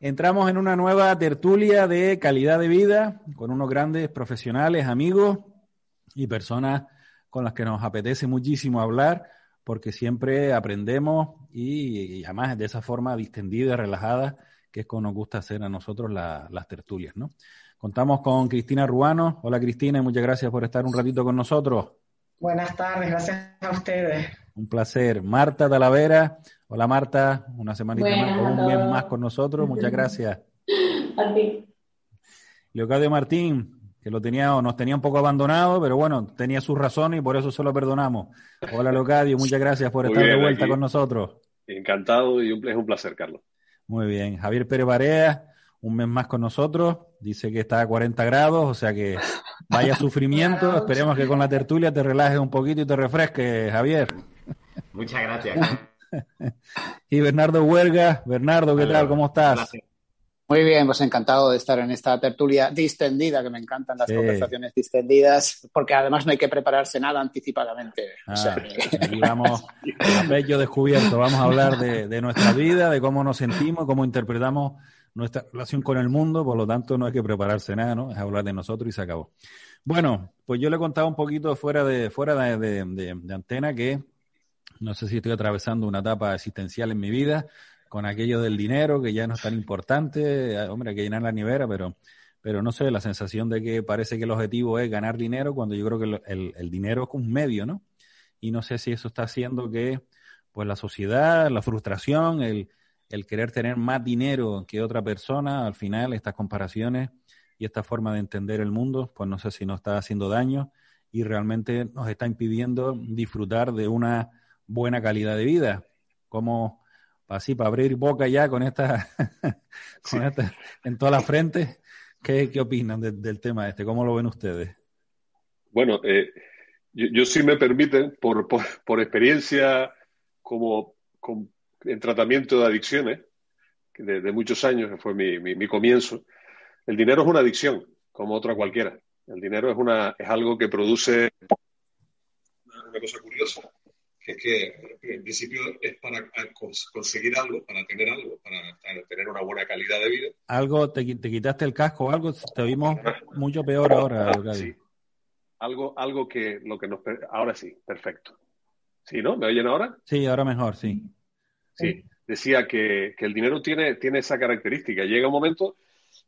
Entramos en una nueva tertulia de calidad de vida con unos grandes profesionales, amigos y personas con las que nos apetece muchísimo hablar porque siempre aprendemos y, y además de esa forma distendida y relajada que es como nos gusta hacer a nosotros la- las tertulias, ¿no? Contamos con Cristina Ruano. Hola Cristina y muchas gracias por estar un ratito con nosotros. Buenas tardes, gracias a ustedes. Un placer. Marta Talavera. Hola Marta, una semanita Buenas más, un mes más con nosotros. Muchas gracias. A ti. Leocadio Martín, que lo tenía o nos tenía un poco abandonado, pero bueno, tenía sus razones y por eso se lo perdonamos. Hola Leocadio, muchas gracias por Muy estar de vuelta aquí. con nosotros. Encantado y un- es un placer, Carlos. Muy bien. Javier Pérez Barea, un mes más con nosotros. Dice que está a 40 grados, o sea que vaya sufrimiento. Esperemos que con la tertulia te relajes un poquito y te refresques, Javier. Muchas gracias. Y Bernardo Huerga. Bernardo, ¿qué Hola, tal? ¿Cómo estás? Muy bien, pues encantado de estar en esta tertulia distendida, que me encantan las Sí. conversaciones distendidas, porque además no hay que prepararse nada anticipadamente. O Ah, sea que- aquí vamos pecho descubierto. Vamos a hablar de, de nuestra vida, de cómo nos sentimos, cómo interpretamos nuestra relación con el mundo. Por lo tanto, no hay que prepararse nada, ¿no? Es hablar de nosotros y se acabó. Bueno, pues yo le contaba un poquito fuera de, fuera de, de- de- de antena que no sé si estoy atravesando una etapa existencial en mi vida con aquello del dinero que ya no es tan importante. Eh, Hombre, hay que llenar la nevera, pero, pero no sé, la sensación de que parece que el objetivo es ganar dinero cuando yo creo que el, el dinero es un medio, ¿no? Y no sé si eso está haciendo que pues la sociedad, la frustración, el, el querer tener más dinero que otra persona, al final estas comparaciones y esta forma de entender el mundo, pues no sé si nos está haciendo daño y realmente nos está impidiendo disfrutar de una buena calidad de vida. Como así, para abrir boca ya con esta, con esta en toda la frente, ¿qué, qué opinan de- del tema este? ¿Cómo lo ven ustedes? Bueno, eh, yo, yo si me permiten, por, por, por experiencia como, con- en tratamiento de adicciones, de, de muchos años, que fue mi, mi- mi comienzo, el dinero es una adicción, como otra cualquiera. El dinero es, una, es algo que produce una cosa curiosa, que es que en principio es para conseguir algo, para tener algo, para, tener una buena calidad de vida. Algo, te, qui- te quitaste el casco algo, te vimos mucho peor ahora, Leocadio. Sí. Algo, algo que lo que nos ahora sí, perfecto. ¿Sí, no? ¿Me oyen ahora? Sí, ahora mejor, sí. Sí. Decía que, que el dinero tiene, tiene esa característica. Llega un momento,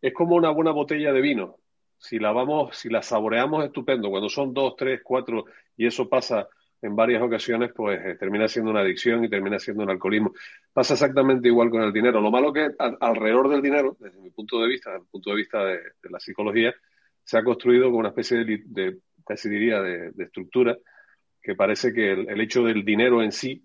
es como una buena botella de vino. Si la vamos, si la saboreamos, estupendo. Cuando son dos, tres, cuatro, y eso pasa en varias ocasiones, pues eh, termina siendo una adicción y termina siendo un alcoholismo. Pasa exactamente igual con el dinero. Lo malo que alrededor del dinero, desde mi punto de vista, desde el punto de vista de, la psicología, se ha construido como una especie de, de casi diría, de, de estructura, que parece que el, hecho del dinero en sí,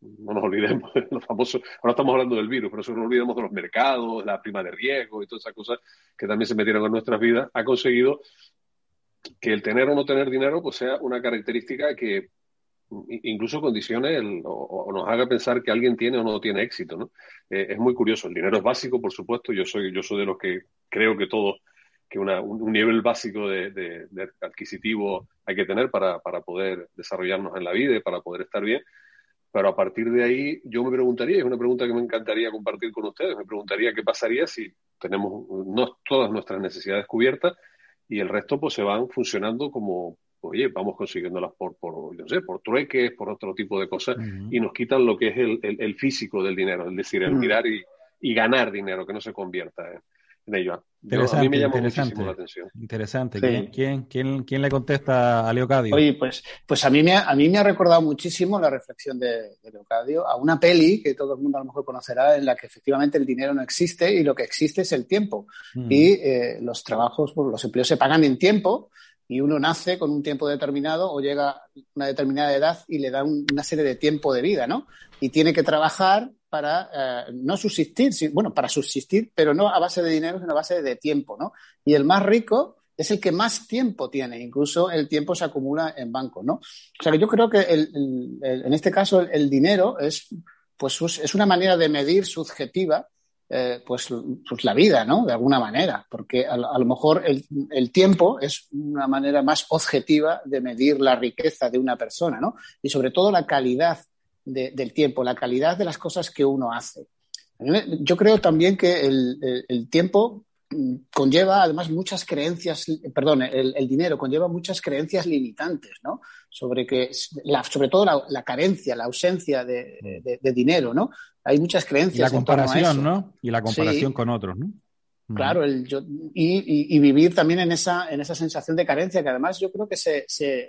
no nos olvidemos de los famosos, ahora estamos hablando del virus, pero eso no olvidemos de los mercados, la prima de riesgo y todas esas cosas que también se metieron en nuestras vidas, ha conseguido que el tener o no tener dinero pues sea una característica que incluso condicione o, nos haga pensar que alguien tiene o no tiene éxito, ¿no? Eh, es muy curioso. El dinero es básico, por supuesto. Yo soy, yo soy de los que creo que todos, que una- un, nivel básico de, de- adquisitivo hay que tener para, para poder desarrollarnos en la vida y para poder estar bien. Pero a partir de ahí, yo me preguntaría, es una pregunta que me encantaría compartir con ustedes, me preguntaría qué pasaría si tenemos no todas nuestras necesidades cubiertas y el resto pues se van funcionando como, oye, vamos consiguiéndolas por, por, yo no sé, por trueques, por otro tipo de cosas, y nos quitan lo que es el, el- el físico del dinero, es decir, el Mm. mirar y, y ganar dinero, que no se convierta en, en ello. Yo- a Interesante, mí me llama interesante. muchísimo la atención. Interesante. Sí. ¿Quién, quién, quién, quién le contesta a Leocadio? Oye, pues, pues a, mí me ha, a mí me ha recordado muchísimo la reflexión de, de Leocadio a una peli que todo el mundo a lo mejor conocerá, en la que efectivamente el dinero no existe y lo que existe es el tiempo. Mm. Y eh, los trabajos, los empleos se pagan en tiempo y uno nace con un tiempo determinado o llega a una determinada edad y le da un- una serie de tiempo de vida, ¿no? Y tiene que trabajar para eh, no subsistir, bueno, para subsistir, pero no a base de dinero, sino a base de tiempo, ¿no? Y el más rico es el que más tiempo tiene, incluso el tiempo se acumula en bancos, ¿no? O sea que yo creo que en este caso el, dinero es, pues, es una manera de medir subjetiva eh, pues, pues la vida, ¿no? De alguna manera, porque a, a lo mejor el, el tiempo es una manera más objetiva de medir la riqueza de una persona, ¿no? Y sobre todo la calidad de- del tiempo, la calidad de las cosas que uno hace. Yo creo también que el, el- tiempo conlleva además muchas creencias, perdón, el, el dinero conlleva muchas creencias limitantes, ¿no? Sobre que, la, sobre todo la, la carencia, la ausencia de, de- de dinero, ¿no? Hay muchas Y creencias. la en torno a eso. comparación, ¿no? Y la comparación Sí. con otros, ¿no? Mm. Claro, el yo- y, y- y vivir también en esa, en esa sensación de carencia que además yo creo que se, se,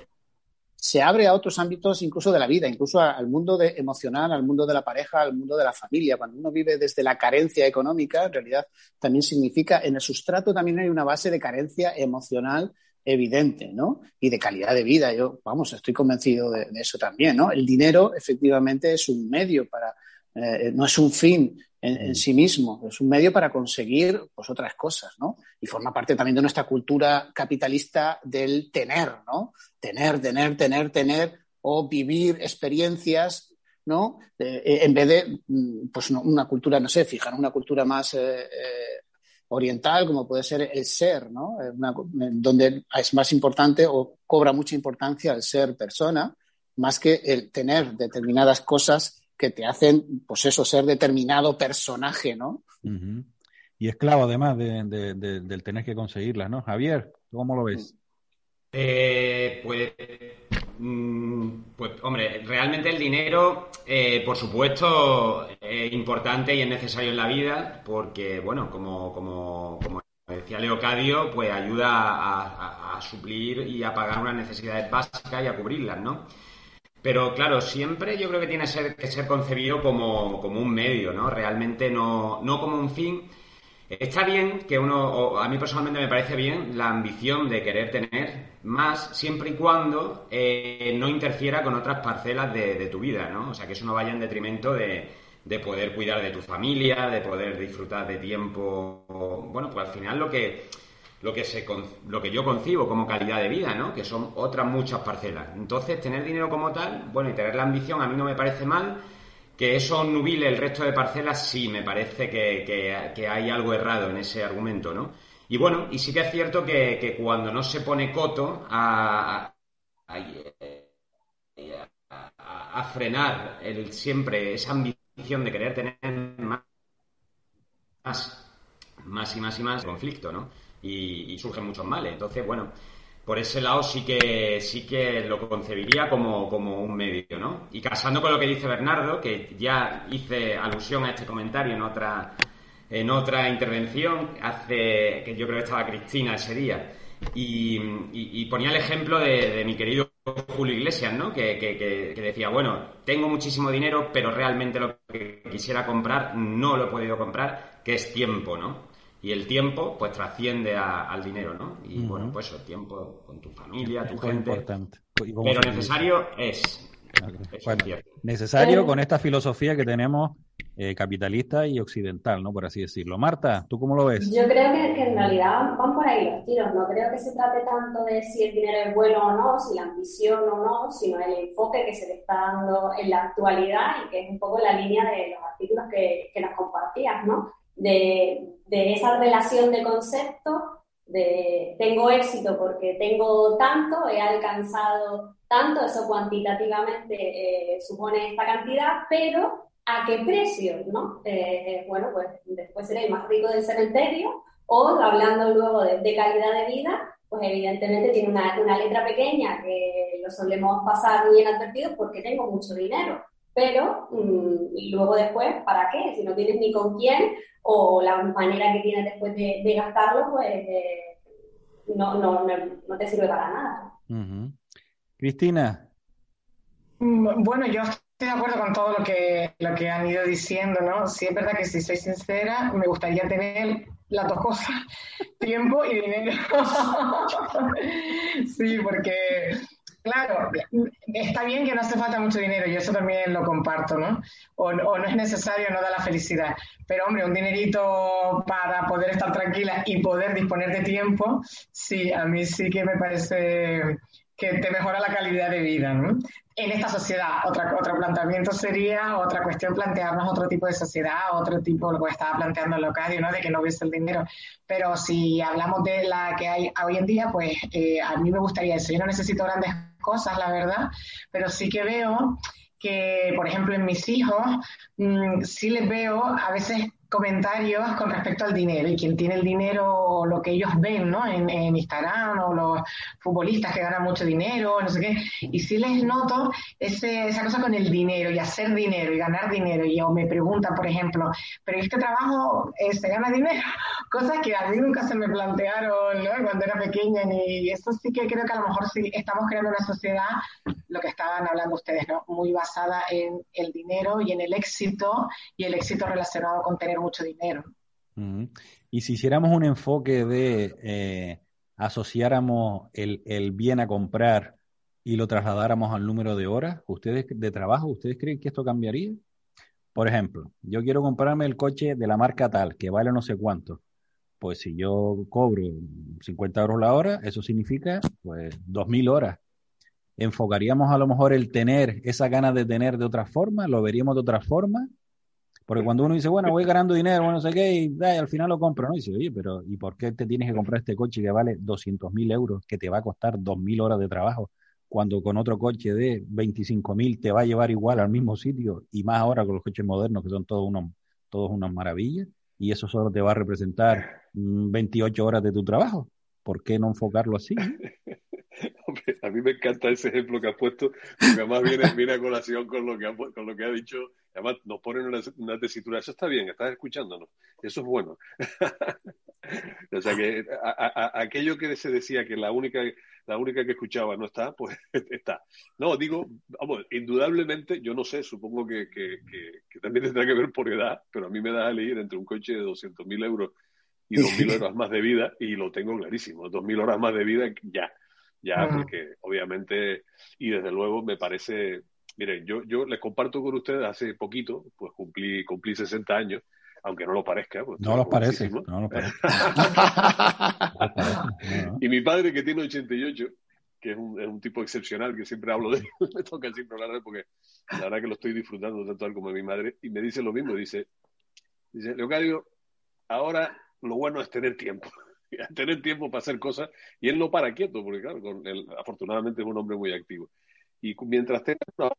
se abre a otros ámbitos incluso de la vida, incluso al mundo de, emocional, al mundo de la pareja, al mundo de la familia. Cuando uno vive desde la carencia económica, en realidad también significa, en el sustrato también hay una base de carencia emocional evidente, ¿no? Y de calidad de vida. Yo, vamos, estoy convencido de, de eso también, ¿no? El dinero efectivamente es un medio para, eh, no es un fin en, en sí mismo, es un medio para conseguir pues, otras cosas, ¿no? Y forma parte también de nuestra cultura capitalista del tener, ¿no? Tener, tener, tener, tener, o vivir experiencias, ¿no? Eh, en vez de, mm, pues, no, una cultura, no sé, fijar una cultura más eh, eh, oriental, como puede ser el ser, ¿no? Una- donde es más importante o cobra mucha importancia el ser persona, más que el tener determinadas cosas que te hacen, pues eso, ser determinado personaje, ¿no? Ujú. Y esclavo además de- de- de- del tener que conseguirlas, ¿no? Javier, ¿tú ¿cómo lo ves? Eh, pues, mm, pues, hombre, realmente el dinero, eh, por supuesto, es importante y es necesario en la vida porque, bueno, como, como, como decía Leocadio, pues ayuda a, a- a suplir y a pagar unas necesidades básicas y a cubrirlas, ¿no? Pero claro, siempre yo creo que tiene que ser concebido como, como un medio, ¿no? Realmente no, no como un fin. Está bien que uno, a mí personalmente me parece bien la ambición de querer tener más, siempre y cuando eh, no interfiera con otras parcelas de, de tu vida, ¿no? O sea, que eso no vaya en detrimento de, de poder cuidar de tu familia, de poder disfrutar de tiempo. Bueno, pues al final lo que, lo que, se, lo que yo concibo como calidad de vida, ¿no? Que son otras muchas parcelas. Entonces, tener dinero como tal, bueno, y tener la ambición a mí no me parece mal. Que eso nubile el resto de parcelas, sí, me parece que, que- hay algo errado en ese argumento, ¿no? Y bueno, y sí que es cierto que, cuando no se pone coto a, a- a- a frenar el, siempre esa ambición de querer tener más, más, más y más y más conflicto, ¿no? Y, surgen muchos males. Entonces, bueno, por ese lado sí que sí que lo concebiría como, como un medio, ¿no? Y casando con lo que dice Bernardo, que ya hice alusión a este comentario en otra en otra intervención, hace que yo creo que estaba Cristina ese día, y, y- ponía el ejemplo de, mi querido Julio Iglesias, ¿no? Que- que decía, bueno, tengo muchísimo dinero, pero realmente lo que quisiera comprar no lo he podido comprar, que es tiempo, ¿no? Y el tiempo, pues, trasciende a- al dinero, ¿no? Y bueno, pues el tiempo con tu familia, tu gente. importante. Pero necesario es. Es Bueno, necesario con esta filosofía que tenemos eh, capitalista y occidental, ¿no? Por así decirlo. Marta, ¿tú cómo lo ves? Yo creo que, que en realidad van por ahí los tiros. No creo que se trate tanto de si el dinero es bueno o no, si la ambición o no, sino el enfoque que se le está dando en la actualidad y que es un poco la línea de los artículos que, que nos compartías, ¿no? De, de esa relación de conceptos, de tengo éxito porque tengo tanto, he alcanzado tanto, eso cuantitativamente eh, supone esta cantidad, pero ¿a qué precio? ¿no? Eh, bueno, pues después seré el más rico del cementerio, o hablando luego de, de calidad de vida, pues evidentemente tiene una, una letra pequeña que lo solemos pasar muy inadvertidos porque tengo mucho dinero. Pero mm, y luego después, ¿para qué? Si no tienes ni con quién o la manera que tienes después de, de gastarlo, pues eh, no, no, no, no te sirve para nada. Cristina, Mm, Bueno, yo estoy de acuerdo con todo lo que, lo que han ido diciendo, ¿no? Sí, es verdad que si soy sincera, me gustaría tener las dos cosas, tiempo y dinero. Sí, porque Claro, está bien que no hace falta mucho dinero, y eso también lo comparto, ¿no? O, o, no es necesario, no da la felicidad. Pero, hombre, un dinerito para poder estar tranquila y poder disponer de tiempo, sí, a mí sí que me parece que te mejora la calidad de vida, ¿no? En esta sociedad, otra, otro planteamiento sería, otra cuestión, plantearnos otro tipo de sociedad, otro tipo, lo que estaba planteando Locadio, ¿no? De que no hubiese el dinero. Pero si hablamos de la que hay hoy en día, pues eh, a mí me gustaría eso. Yo no necesito grandes cosas, la verdad, pero sí que veo que, por ejemplo, en mis hijos, mmm, sí les veo a veces comentarios con respecto al dinero y quien tiene el dinero, lo que ellos ven ¿no? en, en, Instagram o los futbolistas que ganan mucho dinero, no sé qué, y sí les noto ese, esa cosa con el dinero y hacer dinero y ganar dinero y o me preguntan, por ejemplo, pero este trabajo eh, se gana dinero, cosas que a mí nunca se me plantearon cuando era pequeña y eso sí que creo que a lo mejor sí estamos creando una sociedad, lo que estaban hablando ustedes, ¿no? muy basada en el dinero y en el éxito y el éxito relacionado con tener mucho dinero. Y si hiciéramos un enfoque de eh, asociáramos el, el, bien a comprar y lo trasladáramos al número de horas ustedes de trabajo, ¿ustedes creen que esto cambiaría? Por ejemplo, yo quiero comprarme el coche de la marca tal, que vale no sé cuánto. Pues si yo cobro 50 euros la hora, eso significa pues 2.000 horas. Enfocaríamos a lo mejor el tener esa ganas de tener de otra forma, lo veríamos de otra forma, porque cuando uno dice, bueno, voy ganando dinero, bueno, no sé qué, y, y, al final lo compro, ¿no? Y dice, oye, pero ¿y por qué te tienes que comprar este coche que vale 200 mil euros, que te va a costar 2.000 horas de trabajo, cuando con otro coche de 25 mil te va a llevar igual al mismo sitio, y más ahora con los coches modernos, que son todos unos, todos unas maravillas, y eso solo te va a representar 28 horas de tu trabajo? ¿Por qué no enfocarlo así? Hombre, a mí me encanta ese ejemplo que has puesto, porque además viene, viene a colación con lo que ha, con lo que ha dicho Además, nos ponen una, una, tesitura. Eso está bien, estás escuchándonos. Eso es bueno. o sea que a, a, aquello que se decía que la única, la única que escuchaba no está, pues está. No, digo, vamos, indudablemente, yo no sé, supongo que, que, que, que también tendrá que ver por edad, pero a mí me da a elegir entre un coche de 200.000 euros y 2.000 horas más de vida, y lo tengo clarísimo. 2.000 horas más de vida, ya. Ya, porque obviamente, y desde luego me parece Miren, yo, yo les comparto con ustedes hace poquito, pues cumplí, cumplí 60 años, aunque no lo parezca. Pues no lo parece, no lo parece. y mi padre, que tiene 88, que es un, es un tipo excepcional, que siempre hablo de él, me toca siempre hablar de él porque la verdad que lo estoy disfrutando tanto él como mi madre, y me dice lo mismo, dice, dice, Leocadio, ahora lo bueno es tener tiempo. tener tiempo para hacer cosas, y él no para quieto, porque claro, afortunadamente es un hombre muy activo. Y mientras tengas una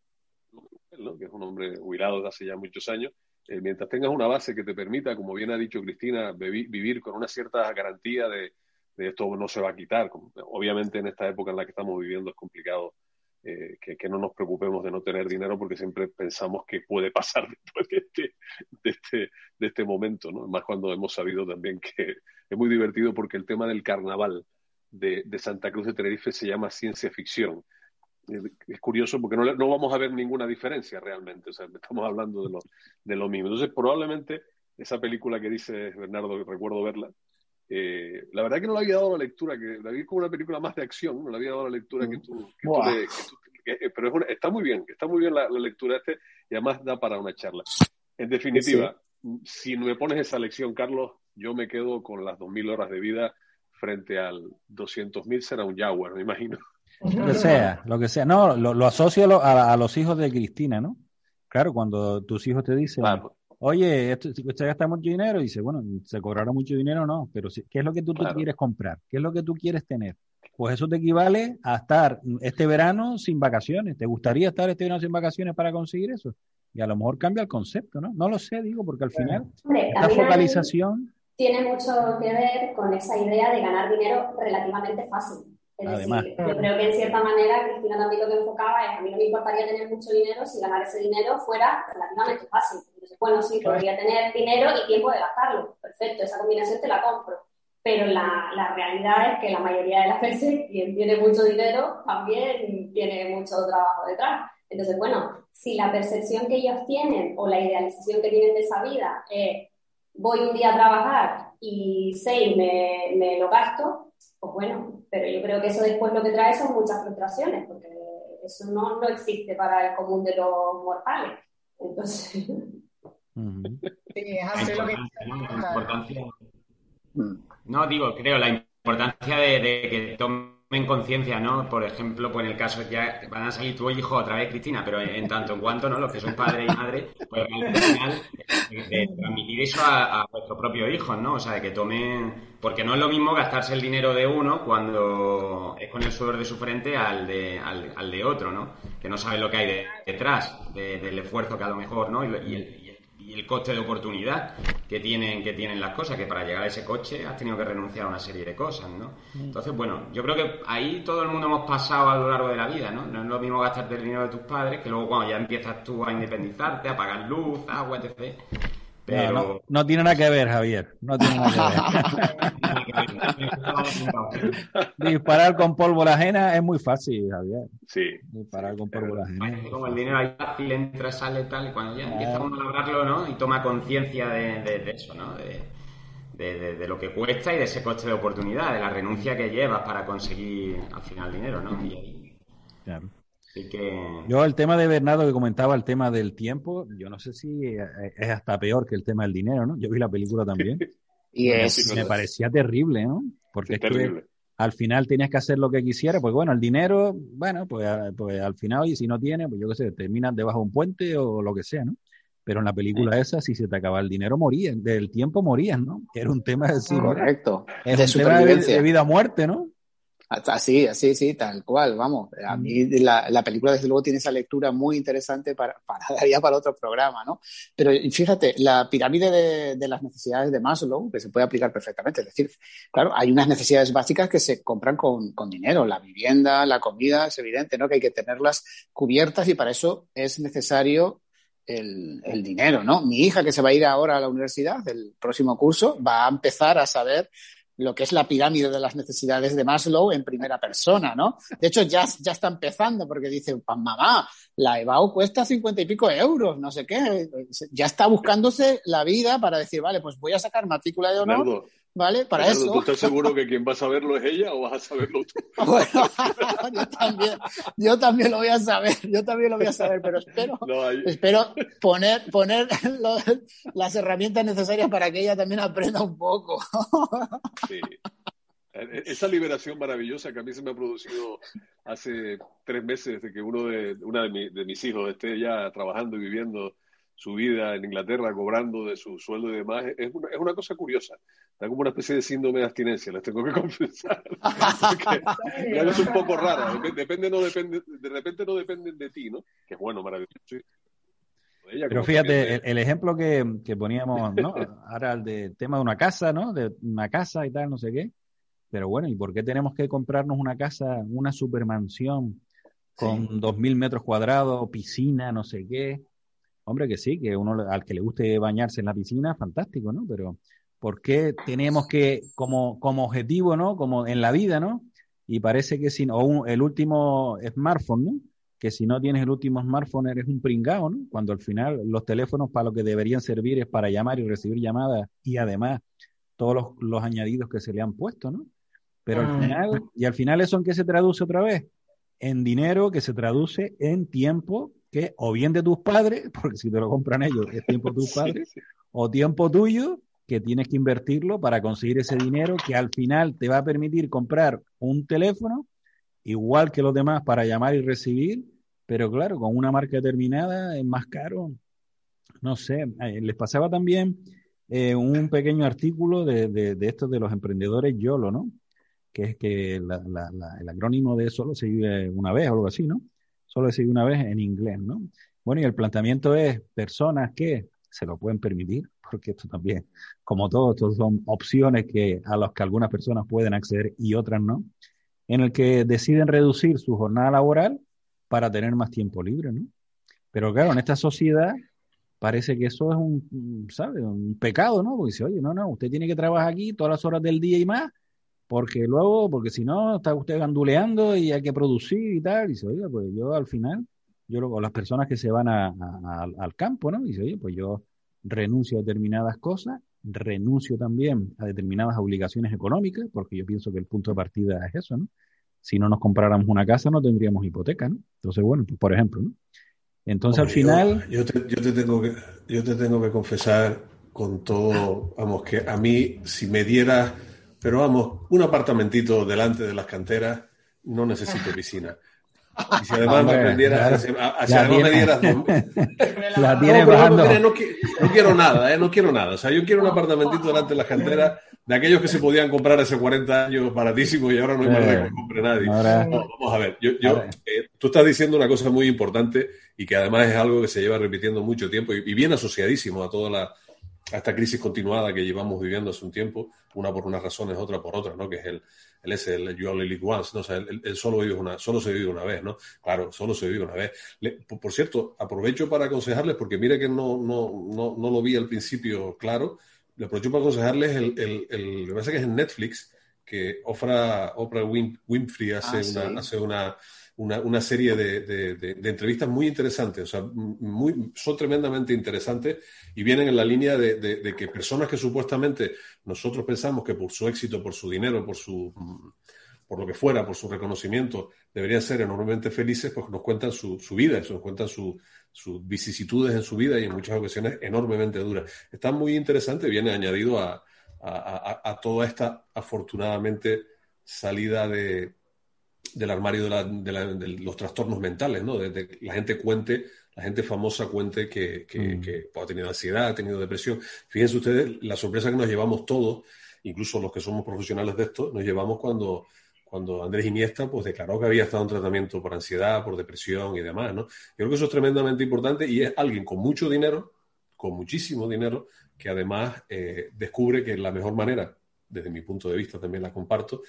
es un hombre jubilado hace ya muchos años, eh, mientras tengas una base que te permita, como bien ha dicho Cristina, vivir con una cierta garantía de, de, esto no se va a quitar. Obviamente en esta época en la que estamos viviendo es complicado eh, que, no nos preocupemos de no tener dinero porque siempre pensamos que puede pasar después de este, de este, de este momento, ¿no? Más cuando hemos sabido también que es muy divertido porque el tema del carnaval de, de Santa Cruz de Tenerife se llama ciencia ficción es curioso porque no, no, vamos a ver ninguna diferencia realmente. O sea, estamos hablando de lo, de lo mismo. Entonces, probablemente esa película que dice Bernardo, recuerdo verla, eh, la verdad que no le había dado la lectura, que la vi como una película más de acción, no le había dado la lectura que tú, que tú, le, que tú que, pero es una, está muy bien, está muy bien la, la, lectura este y además da para una charla. En definitiva, sí. si me pones esa lección, Carlos, yo me quedo con las 2.000 horas de vida frente al 200.000 será un Jaguar, me imagino. Lo que sea, lo que sea. No, lo, lo asocio a, lo, a, a, los hijos de Cristina, ¿no? Claro, cuando tus hijos te dicen, claro. Oye, esto, usted gasta mucho dinero, y dice, bueno, se cobrará mucho dinero, no, pero ¿qué es lo que tú, claro. tú quieres comprar? ¿Qué es lo que tú quieres tener? Pues eso te equivale a estar este verano sin vacaciones. ¿Te gustaría estar este verano sin vacaciones para conseguir eso? Y a lo mejor cambia el concepto, ¿no? No lo sé, digo, porque al final Hombre, esta focalización... Tiene mucho que ver con esa idea de ganar dinero relativamente fácil. Es Además, decir, yo creo que en cierta manera Cristina también lo que enfocaba es a mí no me importaría tener mucho dinero si ganar ese dinero fuera relativamente fácil. Entonces, bueno, sí, podría tener dinero y tiempo de gastarlo. Perfecto, esa combinación te la compro. Pero la, la realidad es que la mayoría de las veces quien tiene mucho dinero también tiene mucho trabajo detrás. Entonces, bueno, si la percepción que ellos tienen o la idealización que tienen de esa vida es voy un día a trabajar y seis me, me lo gasto, pues bueno, pero yo creo que eso después lo que trae son muchas frustraciones, porque eso no, no existe para el común de los mortales. Entonces. Sí, es hacer lo que La importancia- No, digo, creo, la importancia de, de que tomen conciencia, ¿no? Por ejemplo, pues en el caso ya van a salir tu hijo otra vez, Cristina, pero en, en tanto en cuanto, ¿no? Los que son padre y madre, pues al final de, de transmitir eso a, a vuestros propios hijos, ¿no? O sea, de que tomen... Porque no es lo mismo gastarse el dinero de uno cuando es con el sudor de su frente al de, al, al de otro, ¿no? Que no sabe lo que hay de- detrás de- del esfuerzo que a lo mejor, ¿no? Y, y el, y el- coste de oportunidad que tienen, que tienen las cosas, que para llegar a ese coche has tenido que renunciar a una serie de cosas, ¿no? Entonces, bueno, yo creo que ahí todo el mundo hemos pasado a lo largo de la vida, ¿no? No es lo mismo gastarte el dinero de tus padres que luego cuando ya empiezas tú a independizarte, a pagar luz, agua, etc. Pero... No, no, no tiene nada que ver, Javier. No tiene nada que ver. Disparar con pólvora ajena es muy fácil, Javier. Sí. Disparar con pólvora ajena. Como el dinero ahí fácil entra, sale, tal, y cuando ya empieza uno a labrarlo, ¿no? Y toma conciencia de, de- de eso, ¿no? De, de- de- de lo que cuesta y de ese coste de oportunidad, de la renuncia que llevas para conseguir al final dinero, ¿no? Y ahí Claro. Sí que... Yo el tema de Bernardo que comentaba, el tema del tiempo, yo no sé si eh, es hasta peor que el tema del dinero, ¿no? Yo vi la película también. Y es, Me parecía terrible, ¿no? Porque Es que al final tenías que hacer lo que quisieras, pues bueno, el dinero, bueno, pues, a- pues al final, y si no tienes, pues yo qué sé, terminas debajo de un puente o lo que sea, ¿no? Pero en la película esa, si se te acaba el dinero, morías, del tiempo morías, ¿no? Era un tema de decir, correcto. es de un tema de, supervivencia. de vida o muerte, ¿no? Así, así, sí, tal cual, vamos. A mí la, la película, desde luego, tiene esa lectura muy interesante para, para daría para otro programa, ¿no? Pero fíjate, la pirámide de, de las necesidades de Maslow, que se puede aplicar perfectamente, es decir, claro, hay unas necesidades básicas que se compran con, con dinero, la vivienda, la comida, es evidente, ¿no? Que hay que tenerlas cubiertas y para eso es necesario el, el dinero, ¿no? Mi hija que se va a ir ahora a la universidad, del próximo curso, va a empezar a saber lo que es la pirámide de las necesidades de Maslow en primera persona, ¿no? De hecho, ya, ya está empezando porque dice, "Pa, mamá, la EBAU cuesta cincuenta y pico euros, no sé qué. Ya está buscándose la vida para decir, vale, pues voy a sacar matrícula de honor, ¿vale? Para Bernardo, eso. ¿tú estás seguro que quien va a saberlo es ella o vas a saberlo tú? Bueno, yo también, yo también lo voy a saber, yo también lo voy a saber, pero espero, No, espero poner, poner las herramientas necesarias para que ella también aprenda un poco. Sí. Eh, Esa liberación maravillosa que a mí se me ha producido hace tres meses desde que uno de, una de, mi- de mis hijos esté ya trabajando y viviendo su vida en Inglaterra, cobrando de su sueldo y demás, es una, es una cosa curiosa. Da como una especie de síndrome de abstinencia, les tengo que confesar. Es un poco rara. Dep- Depende, no depende, de repente no dependen de ti, ¿no? Que es bueno, maravilloso. ella, Pero fíjate, el ejemplo que, que poníamos, ¿no? Ahora el de tema de una casa, ¿no? De una casa y tal, no sé qué. Pero bueno, ¿y por qué tenemos que comprarnos una casa, una supermansión con dos mil metros cuadrados, piscina, no sé qué? Hombre, que sí, que uno al que le guste bañarse en la piscina, fantástico, ¿no? Pero ¿por qué tenemos que, como, como objetivo, ¿no? Como en la vida, ¿no? Y parece que si, o un- el último smartphone, ¿no? Que si no tienes el último smartphone eres un pringao, ¿no? Cuando al final los teléfonos para lo que deberían servir es para llamar y recibir llamadas y además todos los, los añadidos que se le han puesto, ¿no? Pero al Ah. final, y al final eso en qué se traduce otra vez? En dinero que se traduce en tiempo que o bien de tus padres, porque si te lo compran ellos es tiempo de tus padres, sí. o tiempo tuyo que tienes que invertirlo para conseguir ese dinero que al final te va a permitir comprar un teléfono igual que los demás para llamar y recibir, pero claro, con una marca determinada es más caro. No sé, eh, les pasaba también eh, un pequeño artículo de, de, de estos de los emprendedores YOLO, ¿no? Que es que la- la- la- el acrónimo de solo se vive una vez o algo así, ¿no? Solo vive una vez en inglés, ¿no? Bueno, y el planteamiento es personas que se lo pueden permitir, porque esto también, como todo, esto son opciones que, a las que algunas personas pueden acceder y otras no, en el que deciden reducir su jornada laboral para tener más tiempo libre, ¿no? Pero claro, en esta sociedad parece que eso es un, ¿sabe? Un pecado, ¿no? Porque dice, oye, no, no, usted tiene que trabajar aquí todas las horas del día y más, porque luego, porque si no, está usted ganduleando y hay que producir y tal. Y dice, oiga, pues yo al final, yo lo- o las personas que se van a- al campo, ¿no? Dice, oye, pues yo renuncio a determinadas cosas renuncio también a determinadas obligaciones económicas, porque yo pienso que el punto de partida es eso, ¿no? Si no nos compráramos una casa no tendríamos hipoteca, ¿no? Entonces, bueno, pues por ejemplo, ¿no? Entonces al final... Yo, yo te, yo te tengo que, yo te tengo que confesar con todo, vamos, que a mí, si me dieras, pero vamos, un apartamentito delante de las canteras, no necesito piscina. Y si además Hombre, me aprendieras, claro. a- a- si La además me tiene- dieras dos- La No, bajando. no, no, qui- no quiero nada, ¿eh? no quiero nada. O sea, yo quiero un apartamentito delante de las canteras de aquellos que se podían comprar hace 40 años baratísimos y ahora no hay manera de que lo compre nadie. Ahora- No, vamos a ver, yo, yo, Ahora. eh, tú estás diciendo una cosa muy importante y que además es algo que se lleva repitiendo mucho tiempo y, y bien asociadísimo a toda la a esta crisis continuada que llevamos viviendo hace un tiempo, una por unas razones, otra por otras, ¿no? Que es el, el ese, el you only live once, ¿no? O sea, el, el- solo vive una, solo se vive una vez, ¿no? Claro, solo se vive una vez. Le- por, por cierto, aprovecho para aconsejarles, porque mire que no, no, no, no lo vi al principio claro, le aprovecho para aconsejarles el, el, el, lo que pasa es que es en Netflix, que Oprah, Oprah Win- Winfrey hace Ah, sí. una, hace una, una, una serie de, de- entrevistas muy interesantes, o sea, muy, son tremendamente interesantes y vienen en la línea de, que personas que supuestamente nosotros pensamos que por su éxito, por su dinero, por su por lo que fuera, por su reconocimiento, deberían ser enormemente felices, pues nos cuentan su, su vida, nos cuentan su- sus vicisitudes en su vida y en muchas ocasiones enormemente duras. Está muy interesante, viene añadido a- a- a toda esta, afortunadamente, salida de, del armario de, la- de la- de los trastornos mentales, ¿no? Que la gente cuente, la gente famosa cuente que, que- Mm. que, pues, ha tenido ansiedad, ha tenido depresión. Fíjense ustedes la sorpresa que nos llevamos todos, incluso los que somos profesionales de esto, nos llevamos cuando, cuando Andrés Iniesta pues, declaró que había estado en tratamiento por ansiedad, por depresión y demás, ¿no? Yo creo que eso es tremendamente importante y es alguien con mucho dinero, con muchísimo dinero, que además eh, descubre que la mejor manera, desde mi punto de vista también la comparto,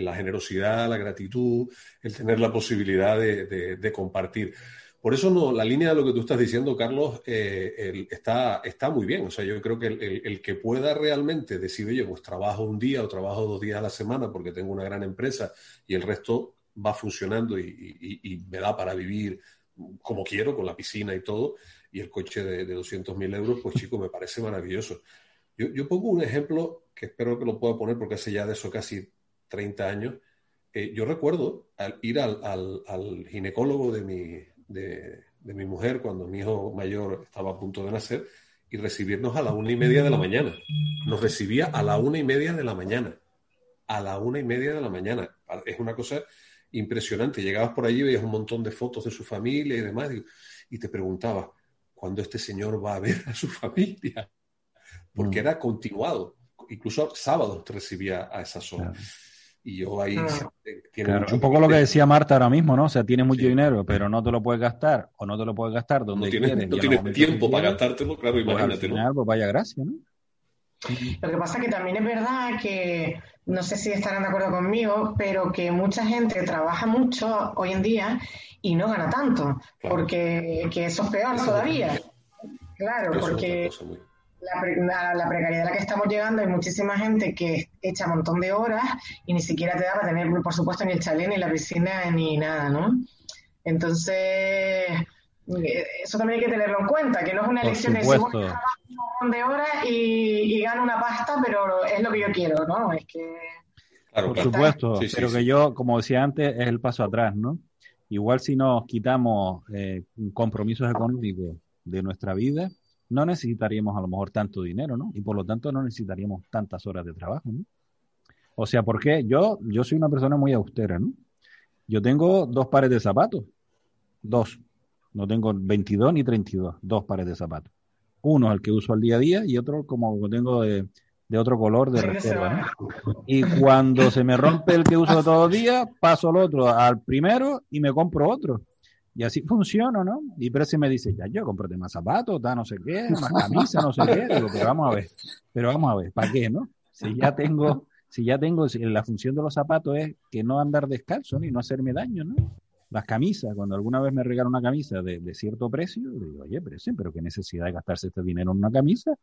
la generosidad, la gratitud, el tener la posibilidad de, compartir. Por eso no, la línea de lo que tú estás diciendo, Carlos, eh, está, está muy bien. O sea, yo creo que el, que pueda realmente decir, oye, pues trabajo un día o trabajo dos días a la semana porque tengo una gran empresa y el resto va funcionando y, me da para vivir como quiero, con la piscina y todo, y el coche de, de 200.000 euros, pues chico, me parece maravilloso. Yo pongo un ejemplo que espero que lo pueda poner porque hace ya de eso casi 30 años. Eh, yo recuerdo al ir al, al- al ginecólogo de mi, de, de mi mujer cuando mi hijo mayor estaba a punto de nacer y recibirnos a la una y media de la mañana. Nos recibía a la una y media de la mañana. A la una y media de la mañana. Es una cosa impresionante. Llegabas por allí, veías un montón de fotos de su familia y demás, y, y te preguntabas, ¿cuándo este señor va a ver a su familia? Porque Mm. era continuado. Incluso sábados te recibía a esa zona. Claro. Y yo ahí Claro. eh, tiene Claro, mucho un poco lo que decía Marta ahora mismo, ¿no? O sea, tienes mucho Sí. dinero, pero no te lo puedes gastar, o no te lo puedes gastar donde no tienes, quieres. no tienes tiempo para gastártelo, claro, pues al imagínate, ¿no? pues vaya gracia, ¿no? Lo que pasa es que también es verdad que, no sé si estarán de acuerdo conmigo, pero que mucha gente trabaja mucho hoy en día y no gana tanto, Claro. porque que eso es peor Eso es todavía. otra Claro, Eso es porque la, pre- a la precariedad a la que estamos llegando hay muchísima gente que echa un montón de horas y ni siquiera te da para tener, por supuesto, ni el chalet, ni la piscina, ni nada, ¿no? Entonces, eh, eso también hay que tenerlo en cuenta, que no es una Por elección de decir, supuesto. bueno, trabajo un montón de horas y, y gano una pasta, pero es lo que yo quiero, ¿no? Es que... Claro, Por supuesto, Sí, pero sí. que yo, como decía antes, es el paso atrás, ¿no? Igual si nos quitamos eh, compromisos económicos de nuestra vida, no necesitaríamos a lo mejor tanto dinero, ¿no? Y por lo tanto no necesitaríamos tantas horas de trabajo, ¿no? O sea, ¿por qué? Yo, yo soy una persona muy austera, ¿no? Yo tengo dos pares de zapatos, dos. No tengo 22 ni 32, dos pares de zapatos. Uno el que uso al día a día y otro como tengo de, de otro color de reserva. ¿no? Y cuando se me rompe el que uso todos los días, paso al otro, al primero y me compro otro. Y así funciona, ¿no? Y Prece me dice, ya yo cómprate más zapatos, da no sé qué, más camisa, no sé qué. Digo, pero vamos a ver, pero vamos a ver, ¿para qué, no? Si ya tengo, si ya tengo, si la función de los zapatos es que no andar descalzo ni no hacerme daño, ¿no? Las camisas, cuando alguna vez me regalan una camisa de, de cierto precio, digo, oye, pero sí, pero qué necesidad de gastarse este dinero en una camisa,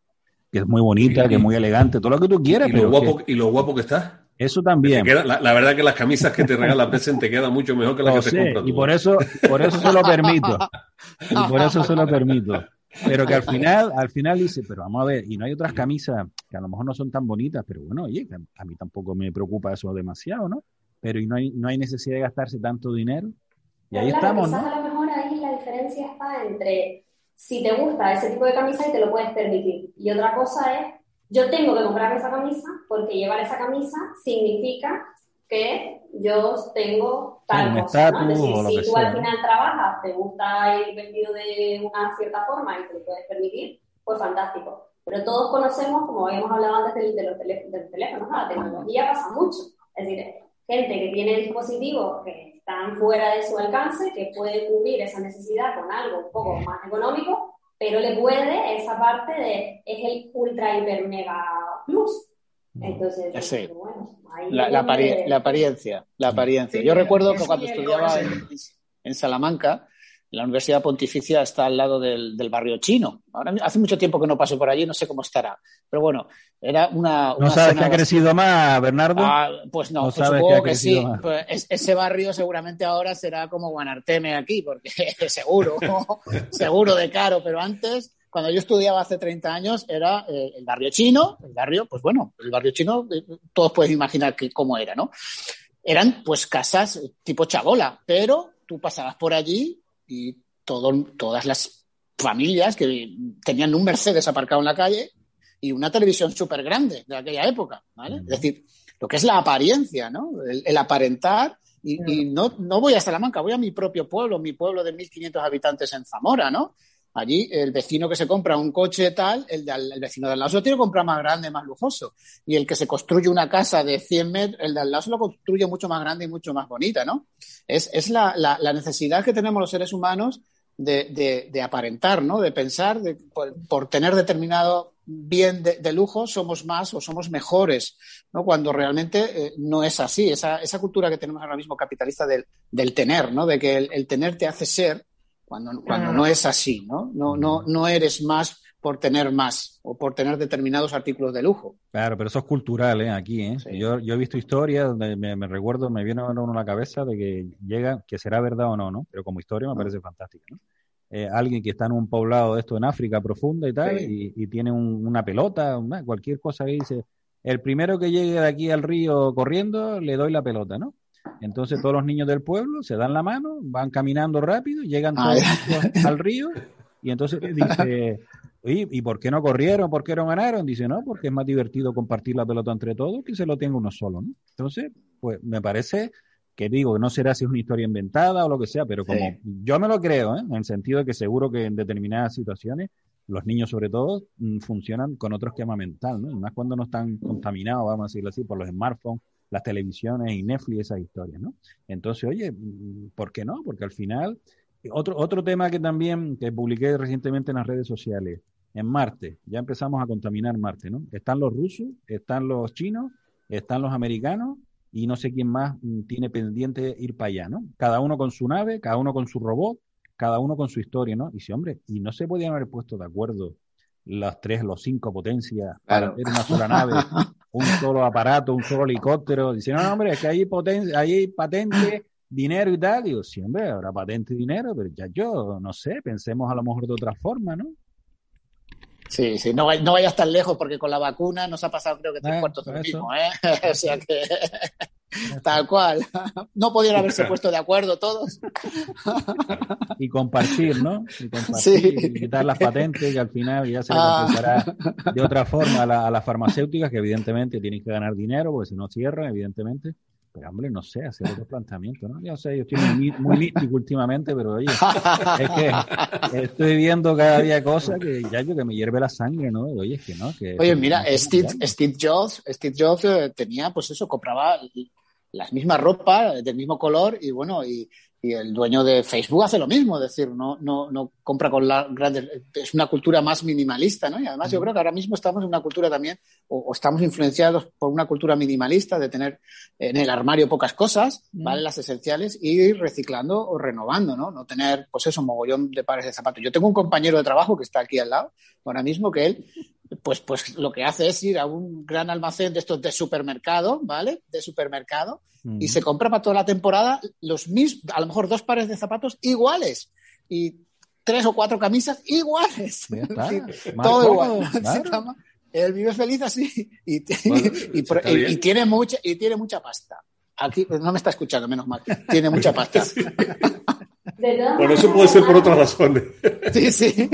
que es muy bonita, que es muy elegante, todo lo que tú quieras, y, pero lo guapo, que- y lo guapo que está. Eso Te también. queda- la, la verdad que las camisas que te regala Present te quedan mucho mejor que las Lo que te sé, compras y por eso, por eso se lo permito. Y por eso se lo permito. Pero que al final, al final dice, pero vamos a ver, y no hay otras camisas que a lo mejor no son tan bonitas, pero bueno, oye, a mí tampoco me preocupa eso demasiado, ¿no? Pero y no hay, no hay necesidad de gastarse tanto dinero. Y ahí Claro, estamos, a lo mejor ahí la diferencia está entre si te gusta ese tipo de camisa y te lo puedes permitir. Y otra cosa es, yo tengo que comprarme esa camisa porque llevar esa camisa significa que yo tengo tal cosa, ¿no? Es decir, si tú sea, al final trabajas, te gusta ir vestido de una cierta forma y te lo puedes permitir, pues fantástico. Pero todos conocemos, como habíamos hablado antes del- de, los telé- del teléfono, ¿no? la tecnología pasa mucho. Es decir, gente que tiene dispositivos que están fuera de su alcance, que puede cubrir esa necesidad con algo un poco más económico, pero le puede esa parte de, es el ultra hiper mega plus. Entonces, Sí. bueno, ahí La, la, la apariencia, la apariencia. Yo recuerdo que cuando estudiaba en, en Salamanca, la Universidad Pontificia está al lado del, del barrio chino. Ahora, hace mucho tiempo que no paso por allí, no sé cómo estará. Pero bueno, era una. ¿No una sabes zona que ha crecido más, Bernardo? Ah, pues no, ¿No pues que supongo ha que, sí. Pues es- ese barrio seguramente ahora será como Guanarteme aquí, porque seguro, seguro de caro. Pero antes, cuando yo estudiaba hace 30 años, era eh, el barrio chino, el barrio, pues bueno, el barrio chino, eh, todos pueden imaginar que, cómo era, ¿no? Eran pues casas tipo chabola, pero tú pasabas por allí y todo, todas las familias que tenían un Mercedes aparcado en la calle y una televisión súper grande de aquella época, ¿vale? Es decir, lo que es la apariencia, ¿no? El, el aparentar. Y, y no, no voy a Salamanca, voy a mi propio pueblo, mi pueblo de 1.500 habitantes en Zamora, ¿no? Allí el vecino que se compra un coche tal, el, de al- el vecino de al lado lo tiene que comprar más grande, más lujoso. Y el que se construye una casa de 100 metros, el de al lado lo construye mucho más grande y mucho más bonita, ¿no? Es, es la, la- necesidad que tenemos los seres humanos de, de- de aparentar, ¿no? De pensar, de, por, tener determinado bien de, lujo, somos más o somos mejores, ¿no? Cuando realmente eh, no es así. Esa, esa cultura que tenemos ahora mismo capitalista del, del tener, ¿no? De que el tener te hace ser, cuando, cuando no es así, ¿no? No, no, no eres más por tener más o por tener determinados artículos de lujo. Claro, pero eso es cultural, ¿eh? Aquí, ¿eh? Sí. Yo, yo he visto historias donde me, me recuerdo, me viene a uno a la cabeza de que llega, que será verdad o no, ¿no? Pero como historia me parece fantástica, ¿no? Eh, alguien que está en un poblado de esto en África profunda y tal, Sí. y, y tiene un- una pelota, una- cualquier cosa que dice, el primero que llegue de aquí al río corriendo, le doy la pelota, ¿no? Entonces todos los niños del pueblo se dan la mano, van caminando rápido, llegan Ah, todos al río, y entonces dice, Oye, ¿y por qué no corrieron? ¿Por qué no ganaron? Dice, no, porque es más divertido compartir la pelota entre todos que se lo tenga uno solo, ¿no? Entonces, pues me parece que digo, no será si es una historia inventada o lo que sea, pero como Sí. yo me lo creo, ¿eh? en el sentido de que seguro que en determinadas situaciones los niños sobre todo mm, funcionan con otro esquema mental, ¿no? Y más cuando no están contaminados, vamos a decirlo así, por los smartphones, las televisiones y Netflix, esas historias, ¿no? Entonces, oye, mm, ¿por qué no? Porque al final, otro, otro tema que también que publiqué recientemente en las redes sociales, en Marte, ya empezamos a contaminar Marte, ¿no? Están los rusos, están los chinos, están los americanos y no sé quién más mm, tiene pendiente ir para allá, ¿no? Cada uno con su nave, cada uno con su robot, cada uno con su historia, ¿no? Y si, hombre, y no se podían haber puesto de acuerdo las tres, los cinco potencias para hacer una sola nave, un solo aparato, un solo helicóptero. Dice, no, hombre, es que hay potencia, hay patente, dinero y tal. Digo, sí, hombre, habrá patente y dinero, pero ya yo, no sé, pensemos a lo mejor de otra forma, ¿no? Sí, sí, no, no vayas tan lejos porque con la vacuna nos ha pasado creo que tres Eh, cuartos de lo mismo, ¿eh? o sea que tal cual. No podían haberse puesto de acuerdo todos. Y compartir, ¿no? Y compartir, Sí. y quitar las patentes, que al final ya se le Ah. de otra forma a, la- a las farmacéuticas, que evidentemente tienen que ganar dinero, porque si no cierran, evidentemente. Pero, hombre, no sé, hacer otro planteamiento, ¿no? Yo sé, yo estoy muy, muy místico últimamente, pero oye, es que estoy viendo cada día cosas que ya yo que me hierve la sangre, ¿no? Oye, es que no, que... Oye, mira, Steve, Steve Jobs, Steve Jobs eh, tenía, pues eso, compraba las mismas ropas del mismo color y bueno, y, y el dueño de Facebook hace lo mismo, es decir, no, no, no compra con la grandes, es una cultura más minimalista, ¿no? Y además yo creo que ahora mismo estamos en una cultura también, o, o estamos influenciados por una cultura minimalista de tener en el armario pocas cosas, ¿vale? Las esenciales, y ir reciclando o renovando, ¿no? No tener, pues eso, mogollón de pares de zapatos. Yo tengo un compañero de trabajo que está aquí al lado, ahora mismo, que él pues, pues lo que hace es ir a un gran almacén de estos de supermercado, ¿vale? De supermercado, Mm. y se compra para toda la temporada los mismos, a lo mejor dos pares de zapatos iguales. Y tres o cuatro camisas iguales. Está. Sí, todo cómodo, igual. claro. Él vive feliz así y, Bueno, y- está y- bien. y tiene mucha y tiene mucha pasta. Aquí no me está escuchando, menos mal. Tiene mucha pasta. Bueno, eso puede ser por otras razones. Sí, sí.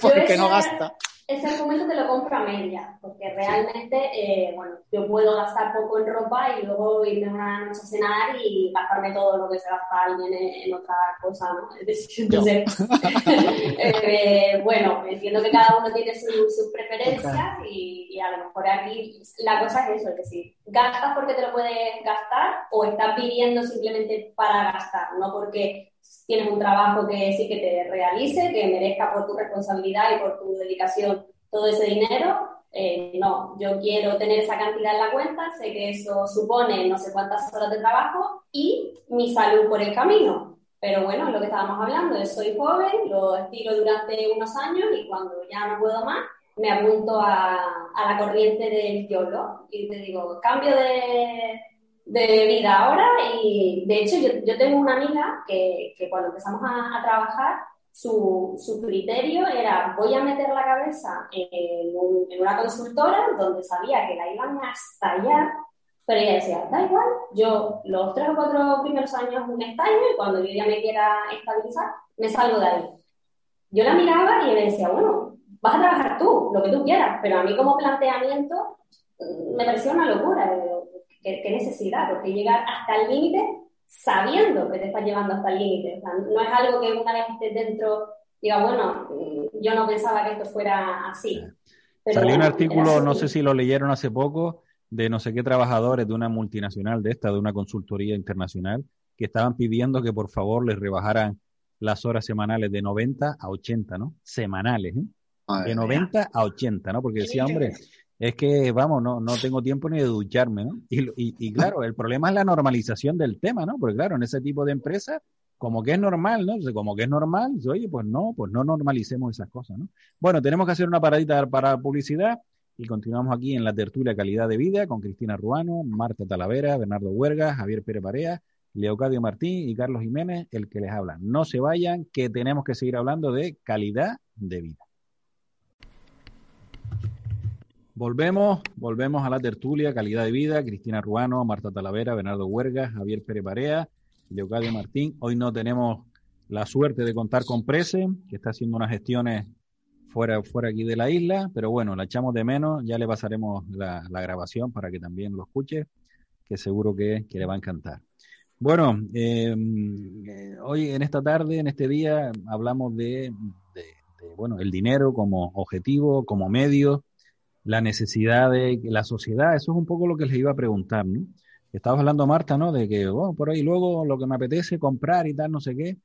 Porque no gasta. Ese argumento te lo compro a media, porque realmente, eh, bueno, yo puedo gastar poco en ropa y luego irme una noche a cenar y gastarme todo lo que se gasta alguien en, en otra cosa, ¿no? Entonces, eh, bueno, entiendo que cada uno tiene su- sus preferencias y, y a lo mejor aquí la cosa es eso, es decir, gastas porque te lo puedes gastar o estás viviendo simplemente para gastar, no porque tienes un trabajo que sí que te realice, que merezca por tu responsabilidad y por tu dedicación todo ese dinero. Eh, no, yo quiero tener esa cantidad en la cuenta, sé que eso supone no sé cuántas horas de trabajo y mi salud por el camino. Pero bueno, lo que estábamos hablando es soy joven, lo estiro durante unos años y cuando ya no puedo más, me apunto a, a la corriente del YOLO y te digo, cambio de, de vida ahora y de hecho yo, yo tengo una amiga que, que cuando empezamos a, trabajar su, su criterio era voy a meter la cabeza en, un- una consultora donde sabía que la iban a estallar pero ella decía, da igual, yo los tres o cuatro primeros años me estallo y cuando yo ya me quiera estabilizar, me salgo de ahí. Yo la miraba y me decía, bueno, vas a trabajar tú, lo que tú quieras, pero a mí como planteamiento mm, me parecía una locura. ¿Qué, qué necesidad? Porque llegar hasta el límite sabiendo que te estás llevando hasta el límite. O sea, no es algo que una vez estés dentro diga, bueno, mm, yo no pensaba que esto fuera así. Pero Salió un artículo, no sé si lo leyeron hace poco, de no sé qué trabajadores de una multinacional de esta, de una consultoría internacional, que estaban pidiendo que por favor les rebajaran las horas semanales de 90 a 80, ¿no? Semanales, ¿eh? De 90 a 80, ¿no? Porque decía, hombre, es que, vamos, no, no tengo tiempo ni de ducharme, ¿no? Y, y, y claro, el problema es la normalización del tema, ¿no? Porque claro, en ese tipo de empresas, como que es normal, ¿no? Como que es normal, oye, pues no, pues no normalicemos esas cosas, ¿no? Bueno, tenemos que hacer una paradita para publicidad y continuamos aquí en la tertulia Calidad de Vida con Cristina Ruano, Marta Talavera, Bernardo Huerga, Javier Pérez Barea, Leocadio Martín y Carlos Jiménez, el que les habla. No se vayan, que tenemos que seguir hablando de calidad de vida. Volvemos, volvemos a la tertulia, calidad de vida, Cristina Ruano, Marta Talavera, Bernardo Huerga, Javier Pérez Barea, Leocadio Martín. Hoy no tenemos la suerte de contar con Prese, que está haciendo unas gestiones fuera, fuera aquí de la isla, pero bueno, la echamos de menos, ya le pasaremos la, la grabación para que también lo escuche, que seguro que, que le va a encantar. Bueno, eh, eh, hoy en esta tarde, en este día, hablamos de, de, de, bueno, el dinero como objetivo, como medio, la necesidad de la sociedad, eso es un poco lo que les iba a preguntar, ¿no? Estabas hablando, Marta, ¿no? De que, bueno, por ahí luego lo que me apetece comprar y tal, no sé qué,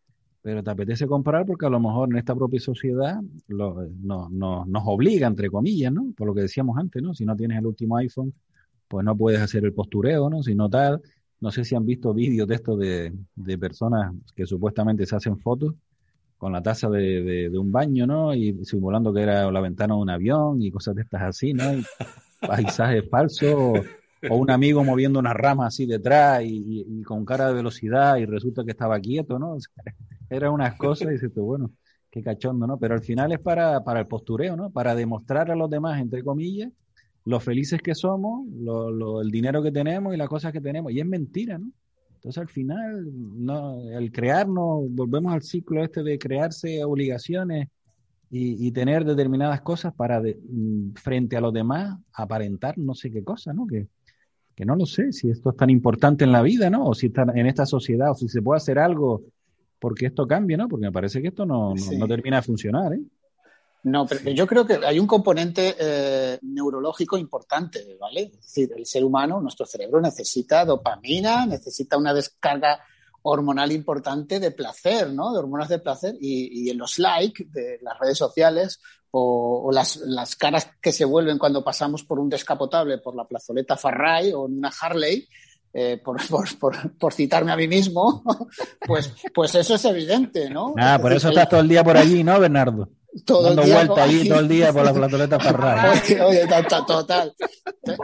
pero te apetece comprar porque a lo mejor en esta propia sociedad lo, no, no, nos obliga, entre comillas, ¿no? Por lo que decíamos antes, ¿no? Si no tienes el último iPhone, pues no puedes hacer el postureo, ¿no? Si no tal, no sé si han visto vídeos de esto de, de personas que supuestamente se hacen fotos con la taza de, de, de, un baño, ¿no? Y simulando que era la ventana de un avión y cosas de estas así, ¿no? Y paisajes falsos, o, o, un amigo moviendo una rama así detrás y, y, y, con cara de velocidad y resulta que estaba quieto, ¿no? O sea, eran unas cosas y dices tú, bueno, qué cachondo, ¿no? Pero al final es para, para el postureo, ¿no? Para demostrar a los demás, entre comillas, lo felices que somos, lo, lo, el dinero que tenemos y las cosas que tenemos. Y es mentira, ¿no? Entonces al final, no, el crearnos, volvemos al ciclo este de crearse obligaciones y, y tener determinadas cosas para de, mm, frente a los demás aparentar no sé qué cosa, ¿no? Que, que no lo sé si esto es tan importante en la vida, ¿no? O si está en esta sociedad, o si se puede hacer algo porque esto cambie, ¿no? Porque me parece que esto no, sí. no, no termina de funcionar, ¿eh? No, pero yo creo que hay un componente eh, neurológico importante, ¿vale? Es decir, el ser humano, nuestro cerebro necesita dopamina, necesita una descarga hormonal importante de placer, ¿no? De hormonas de placer y, y en los likes de las redes sociales o, o las, las, caras que se vuelven cuando pasamos por un descapotable por la plazoleta Farray o una Harley, eh, por, por, por, por, citarme a mí mismo, pues, pues eso es evidente, ¿no? Ah, por eso estás todo el día por allí, ¿no, Bernardo? Todo Dando todo el día por la platoleta Farray. Oye, oye, total.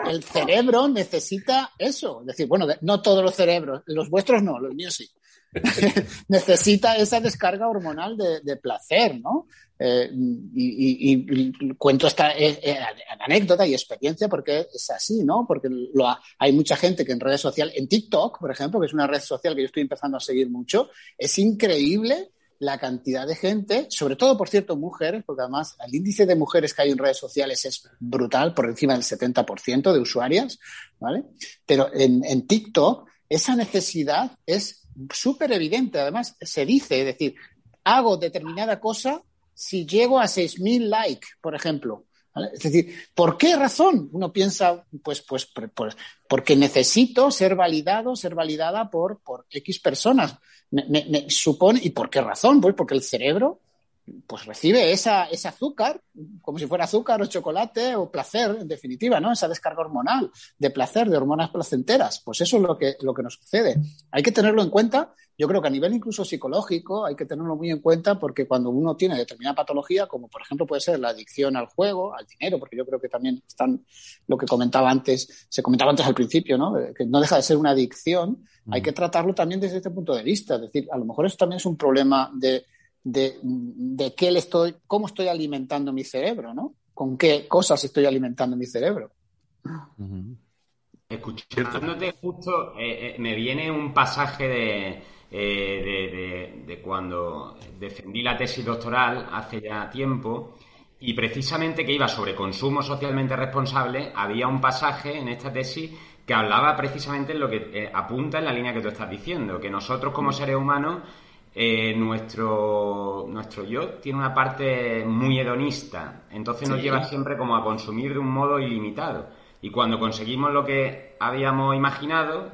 El cerebro necesita eso. Es decir, bueno, no todos los cerebros, los vuestros no, los míos sí. necesita esa descarga hormonal de, de placer, ¿no? Eh, y, y, y, cuento esta eh, eh, anécdota y experiencia porque es así, ¿no? Porque lo ha, hay mucha gente que en redes sociales, en TikTok, por ejemplo, que es una red social que yo estoy empezando a seguir mucho, es increíble la cantidad de gente, sobre todo, por cierto, mujeres, porque además el índice de mujeres que hay en redes sociales es brutal, por encima del 70% de usuarias, ¿vale? Pero en, en TikTok esa necesidad es súper evidente. Además, se dice, es decir, hago determinada cosa si llego a 6.000 likes, por ejemplo. Es decir, ¿por qué razón? Uno piensa, pues, pues, pues porque necesito ser validado, ser validada por, por X personas. Supone, ¿y por qué razón? Pues porque el cerebro pues recibe ese azúcar, como si fuera azúcar o chocolate o placer, en definitiva, ¿no? Esa descarga hormonal de placer, de hormonas placenteras. Pues eso es lo que, lo que nos sucede. Hay que tenerlo en cuenta, yo creo que a nivel incluso psicológico hay que tenerlo muy en cuenta porque cuando uno tiene determinada patología, como por ejemplo puede ser la adicción al juego, al dinero, porque yo creo que también están, lo que comentaba antes, se comentaba antes al principio, ¿no? Que no deja de ser una adicción, hay que tratarlo también desde este punto de vista. Es decir, a lo mejor eso también es un problema de de, de qué le estoy, cómo estoy alimentando mi cerebro, ¿no? Con qué cosas estoy alimentando mi cerebro. Uh-huh. Escuchándote justo, eh, eh, me viene un pasaje de, eh, de, de, de, cuando defendí la tesis doctoral hace ya tiempo y precisamente que iba sobre consumo socialmente responsable, había un pasaje en esta tesis que hablaba precisamente en lo que eh, apunta en la línea que tú estás diciendo, que nosotros como seres humanos eh, nuestro, nuestro yo tiene una parte muy hedonista, entonces nos lleva siempre como a consumir de un modo ilimitado. Y cuando conseguimos lo que habíamos imaginado,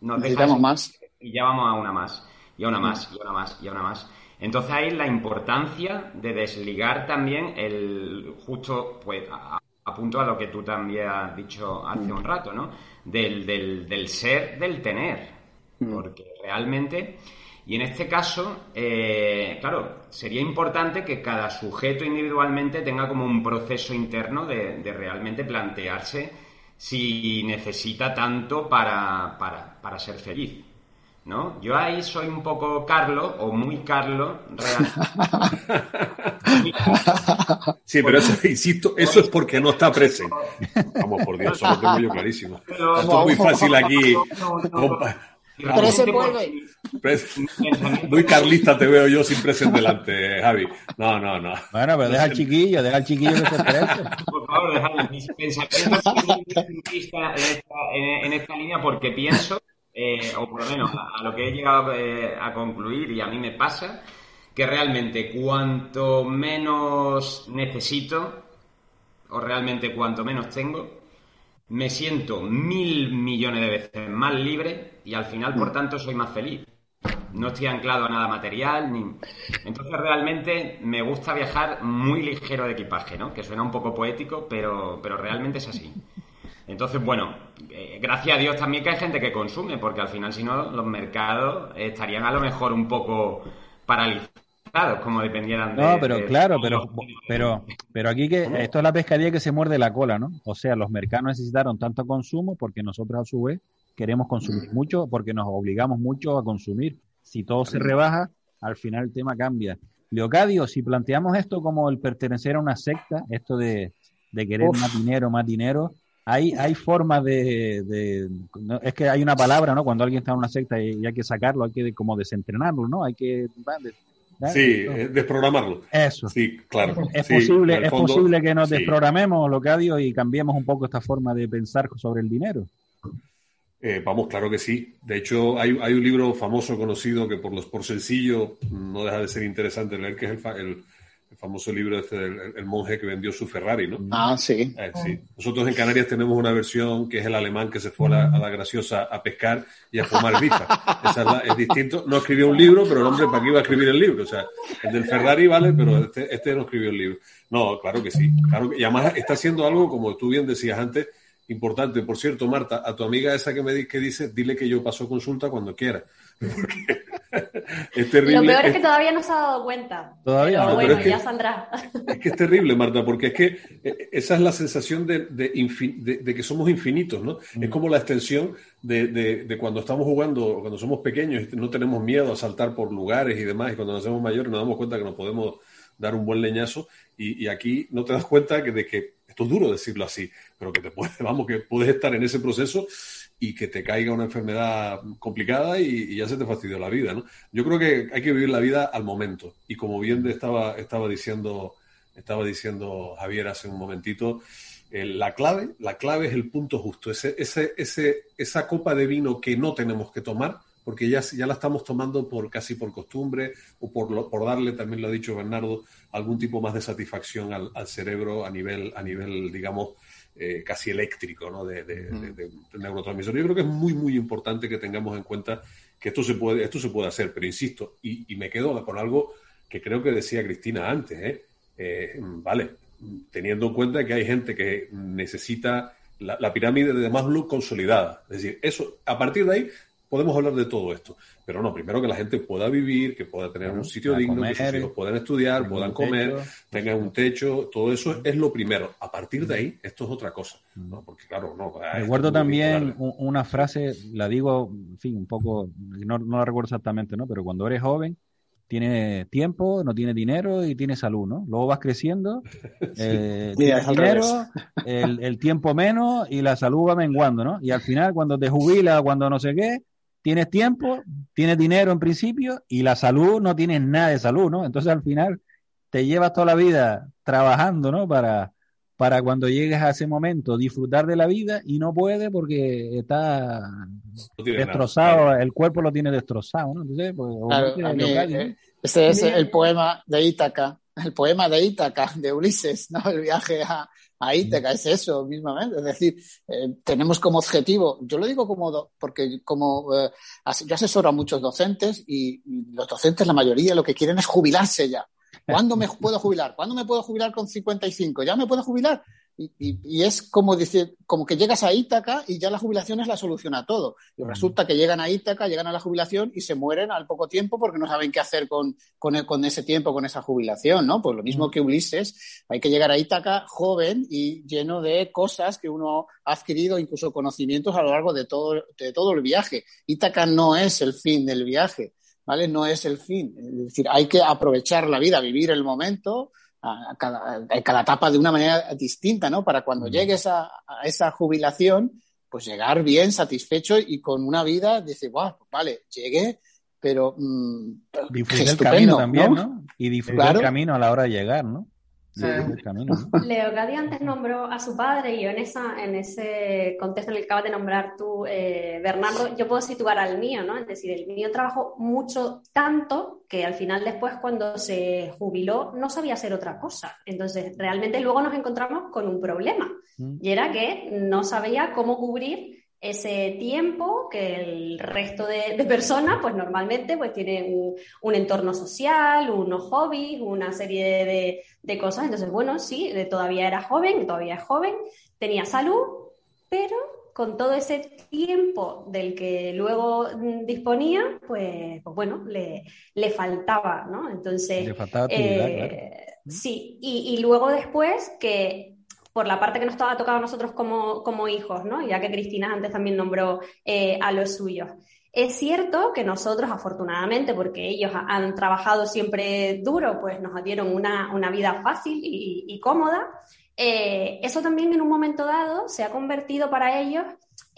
nos necesitamos más. Y ya vamos a una más, y a una más, y a una más, y a una más. Entonces ahí la importancia de desligar también el justo, pues, a, a punto a lo que tú también has dicho hace un rato, ¿no? Del, del, del ser, del tener. Porque realmente y en este caso, eh, claro, sería importante que cada sujeto individualmente tenga como un proceso interno de, de realmente plantearse si necesita tanto para, para, para, ser feliz. ¿No? Yo ahí soy un poco Carlos, o muy Carlos, realmente. Sí, pero eso, insisto, eso es porque no está presente. Vamos, por Dios, eso lo tengo yo clarísimo. Esto es muy fácil aquí. Pero se vuelve. Muy carlista te veo yo sin presente delante, Javi. No, no, no. Bueno, pero deja al chiquillo, deja al chiquillo que se exprese. Por favor, dejadme mis pensamientos en esta línea porque pienso, eh, o por lo menos a, a lo que he llegado eh, a concluir y a mí me pasa, que realmente cuanto menos necesito, o realmente cuanto menos tengo, me siento mil millones de veces más libre y al final, por tanto, soy más feliz. No estoy anclado a nada material, ni... Entonces realmente me gusta viajar muy ligero de equipaje, ¿no? Que suena un poco poético, pero, pero realmente es así. Entonces, bueno, eh, gracias a Dios también que hay gente que consume, porque al final, si no, los mercados estarían a lo mejor un poco paralizados como dependieran de. No, pero de, claro, pero, pero, pero aquí que esto es la pescadilla que se muerde la cola, ¿no? O sea, los mercados necesitaron tanto consumo porque nosotros a su vez queremos consumir mucho porque nos obligamos mucho a consumir. Si todo se rebaja, al final el tema cambia. Leocadio, si planteamos esto como el pertenecer a una secta, esto de, de querer Uf. más dinero, más dinero, hay, hay formas de, de no, es que hay una palabra, ¿no? Cuando alguien está en una secta y, y hay que sacarlo, hay que como desentrenarlo, ¿no? Hay que. Sí, eh, desprogramarlo. Eso. Sí, claro. Es, sí, posible, es fondo, posible que nos sí. desprogramemos, Locadio, y cambiemos un poco esta forma de pensar sobre el dinero. Eh, vamos, claro que sí. De hecho, hay, hay, un libro famoso conocido que por los por sencillo no deja de ser interesante leer, que es el, el, el famoso libro este del el monje que vendió su Ferrari, ¿no? Ah, sí. Eh, sí. Nosotros en Canarias tenemos una versión que es el alemán que se fue a la, a la graciosa a pescar y a fumar bifa. Esa es, la, es, distinto. No escribió un libro, pero el hombre, ¿para qué iba a escribir el libro? O sea, el del Ferrari vale, pero este, este no escribió el libro. No, claro que sí. Claro que, y además está haciendo algo, como tú bien decías antes, importante. Por cierto, Marta, a tu amiga esa que me que dice, dile que yo paso consulta cuando quiera. Porque es terrible. Lo peor es que todavía no se ha dado cuenta. Todavía Pero no, bueno, pero es que- ya saldrá. Es que es terrible, Marta, porque es que eh, esa es la sensación de, de infi- de- de que somos infinitos, ¿no? Es como la extensión de, de- de cuando estamos jugando, cuando somos pequeños y no tenemos miedo a saltar por lugares y demás, y cuando nos hacemos mayores nos damos cuenta que nos podemos dar un buen leñazo, y, y aquí no te das cuenta que, de que, esto es duro decirlo así, pero que te puedes, vamos, que puedes estar en ese proceso y que te caiga una enfermedad complicada y, y ya se te fastidió la vida, ¿no? Yo creo que hay que vivir la vida al momento. Y como bien te estaba, estaba diciendo, estaba diciendo Javier hace un momentito, eh, la clave, la clave es el punto justo, ese, ese, ese, esa copa de vino que no tenemos que tomar, porque ya, ya la estamos tomando por casi por costumbre o por, lo- por darle, también lo ha dicho Bernardo, algún tipo más de satisfacción al, al cerebro a nivel, a nivel, digamos, eh, casi eléctrico, ¿no? De, de, de- de- de neurotransmisor. Yo creo que es muy, muy importante que tengamos en cuenta que esto se puede, esto se puede hacer, pero insisto, y, y me quedo con algo que creo que decía Cristina antes, ¿eh? Eh, vale, teniendo en cuenta que hay gente que necesita la, la pirámide de Maslow consolidada. Es decir, eso, a partir de ahí podemos hablar de todo esto. Pero no, primero que la gente pueda vivir, que pueda tener un sitio digno, que sus hijos puedan estudiar, puedan comer, techo. tengan un techo, todo eso es lo primero. A partir de ahí, esto es otra cosa. ¿no? Porque claro, no. Recuerdo también una frase, la digo, en fin, un poco, no, no la recuerdo exactamente, ¿no? Pero cuando eres joven, tienes tiempo, no tienes dinero y tienes salud, ¿no? Luego vas creciendo, eh, tienes dinero, el, el tiempo menos y la salud va menguando, ¿no? Y al final, cuando te jubilas, cuando no sé qué, tienes tiempo, tienes dinero en principio y la salud no tienes nada de salud, ¿no? Entonces al final te llevas toda la vida trabajando, ¿no? Para, para cuando llegues a ese momento disfrutar de la vida y no puedes porque está No tiene nada, destrozado, claro. el cuerpo lo tiene destrozado, ¿no? Entonces, pues, Claro, obviamente, a mí, Leocadio, ¿no? eh, ese es el poema de Ítaca, el poema de Ítaca, de Ulises, ¿no? El viaje a, a Ítaca, es eso mismamente. Es decir, eh, tenemos como objetivo, yo lo digo como, do- porque como eh, yo asesoro a muchos docentes y, y los docentes, la mayoría, lo que quieren es jubilarse ya. ¿Cuándo me puedo jubilar? ¿Cuándo me puedo jubilar con 55? ¿Ya me puedo jubilar? Y, y- y es como decir, como que llegas a Ítaca y ya la jubilación es la solución a todo. Y resulta que llegan a Ítaca, llegan a la jubilación y se mueren al poco tiempo porque no saben qué hacer con, con, el- con ese tiempo, con esa jubilación, ¿no? Pues lo mismo que Ulises, hay que llegar a Ítaca joven y lleno de cosas que uno ha adquirido, incluso conocimientos a lo largo de todo, de todo el viaje. Ítaca no es el fin del viaje, ¿vale? No es el fin. Es decir, hay que aprovechar la vida, vivir el momento, a cada, a cada etapa de una manera distinta, ¿no? Para cuando llegues a, a esa jubilación, pues llegar bien, satisfecho y con una vida, dice, wow, vale, llegué, pero mm, disfrutar el camino también, ¿no? ¿no? Y disfrutar Claro. el camino a la hora de llegar, ¿no? Sí. El camino, antes nombró a su padre y yo en, esa, en ese contexto en el que acabas de nombrar tú, eh, Bernardo, yo puedo situar al mío, ¿no? Es decir, el mío trabajó mucho, tanto, que al final después cuando se jubiló no sabía hacer otra cosa. Entonces, realmente luego nos encontramos con un problema Mm. y era que no sabía cómo cubrir ese tiempo que el resto de, de personas, pues normalmente pues tienen un, un entorno social, unos hobbies, una serie de, de cosas. Entonces, bueno, sí, eh, todavía era joven, todavía es joven, tenía salud, pero con todo ese tiempo del que luego mm, disponía, pues, pues bueno, le, le faltaba, ¿no? Entonces, Le faltaba actividad, eh, claro. Sí, y, y luego después que por la parte que nos estaba tocado a nosotros como, como hijos, ¿no? Ya que Cristina antes también nombró eh, a los suyos. Es cierto que nosotros, afortunadamente, porque ellos ha- han trabajado siempre duro, pues nos dieron una, una vida fácil y, y cómoda. Eh, eso también en un momento dado se ha convertido para ellos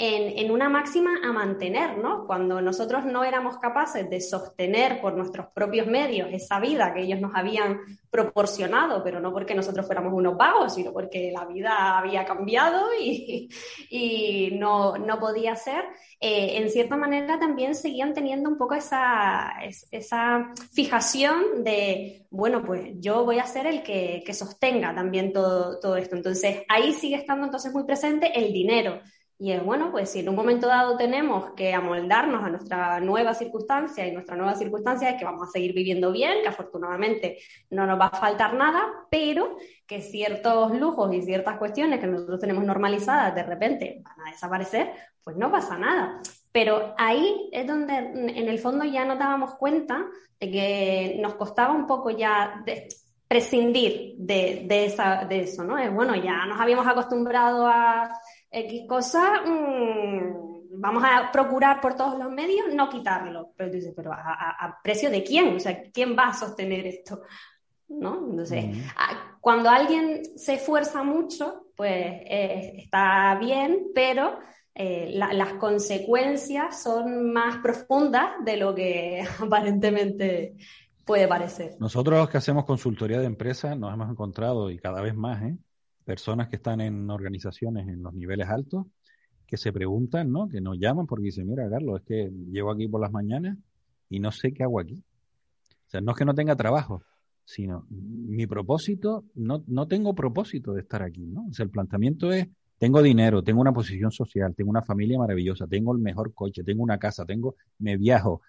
en, en una máxima a mantener, ¿no? Cuando nosotros no éramos capaces de sostener por nuestros propios medios esa vida que ellos nos habían proporcionado, pero no porque nosotros fuéramos unos vagos, sino porque la vida había cambiado y, y no, no podía ser, eh, en cierta manera también seguían teniendo un poco esa, es- esa fijación de, bueno, pues yo voy a ser el que, que sostenga también todo, todo esto. Entonces, ahí sigue estando entonces muy presente el dinero. Y es bueno, pues si en un momento dado tenemos que amoldarnos a nuestra nueva circunstancia y nuestra nueva circunstancia es que vamos a seguir viviendo bien, que afortunadamente no nos va a faltar nada, pero que ciertos lujos y ciertas cuestiones que nosotros tenemos normalizadas de repente van a desaparecer, pues no pasa nada. Pero ahí es donde en el fondo ya nos dábamos cuenta de que nos costaba un poco ya prescindir de, esa, de eso, ¿no? bueno, ya nos habíamos acostumbrado a X cosas, mm, vamos a procurar por todos los medios no quitarlo. Pero dices, pero a, precio de quién? O sea, ¿quién va a sostener esto? ¿No? Entonces, cuando alguien se esfuerza mucho, pues eh, está bien, pero eh, las consecuencias son más profundas de lo que aparentemente puede parecer. Nosotros los que hacemos consultoría de empresas nos hemos encontrado, y cada vez más, ¿eh? Personas que están en organizaciones en los niveles altos, que se preguntan, ¿no? Que nos llaman porque dicen, mira, Carlos, es que llego aquí por las mañanas y no sé qué hago aquí. O sea, no es que no tenga trabajo, sino mi propósito, no, no tengo propósito de estar aquí, ¿no? O sea, el planteamiento es, tengo dinero, tengo una posición social, tengo una familia maravillosa, tengo el mejor coche, tengo una casa, tengo, me viajo,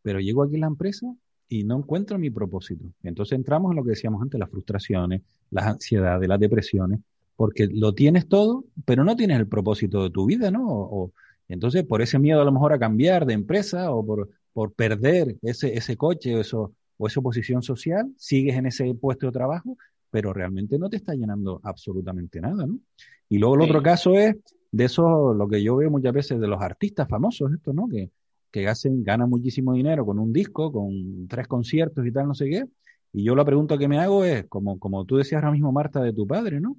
pero llego aquí a la empresa y no encuentro mi propósito. Entonces entramos en lo que decíamos antes, las frustraciones, las ansiedades, las depresiones, porque lo tienes todo, pero no tienes el propósito de tu vida, ¿no? O, entonces, por ese miedo a lo mejor a cambiar de empresa o por, por perder ese, ese coche o, eso, o esa posición social, sigues en ese puesto de trabajo, pero realmente no te está llenando absolutamente nada, ¿no? Y luego el otro caso es de eso, lo que yo veo muchas veces de los artistas famosos, esto, ¿no? Que, que hacen, ganan muchísimo dinero con un disco, con tres conciertos y tal, no sé qué. Y yo la pregunta que me hago es, como, como tú decías ahora mismo, Marta, de tu padre, ¿no?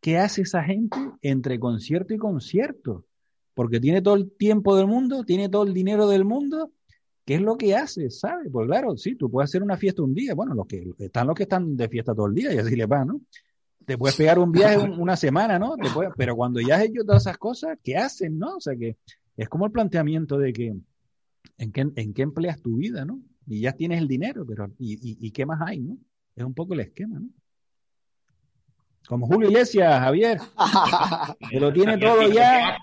¿Qué hace esa gente entre concierto y concierto? Porque tiene todo el tiempo del mundo, tiene todo el dinero del mundo. ¿Qué es lo que hace? ¿Sabe? Pues claro, sí, tú puedes hacer una fiesta un día. Bueno, los que están los que están de fiesta todo el día y así le va, ¿no? Te puedes pegar un viaje una semana, ¿no? Pero cuando ya has hecho todas esas cosas, ¿qué hacen, no? O sea que es como el planteamiento de que ¿en qué, en qué empleas tu vida, no? Y ya tienes el dinero, pero ¿y, y, qué más hay, no? Es un poco el esquema, ¿no? Como Julio Iglesias, Javier, que lo tiene todo ya.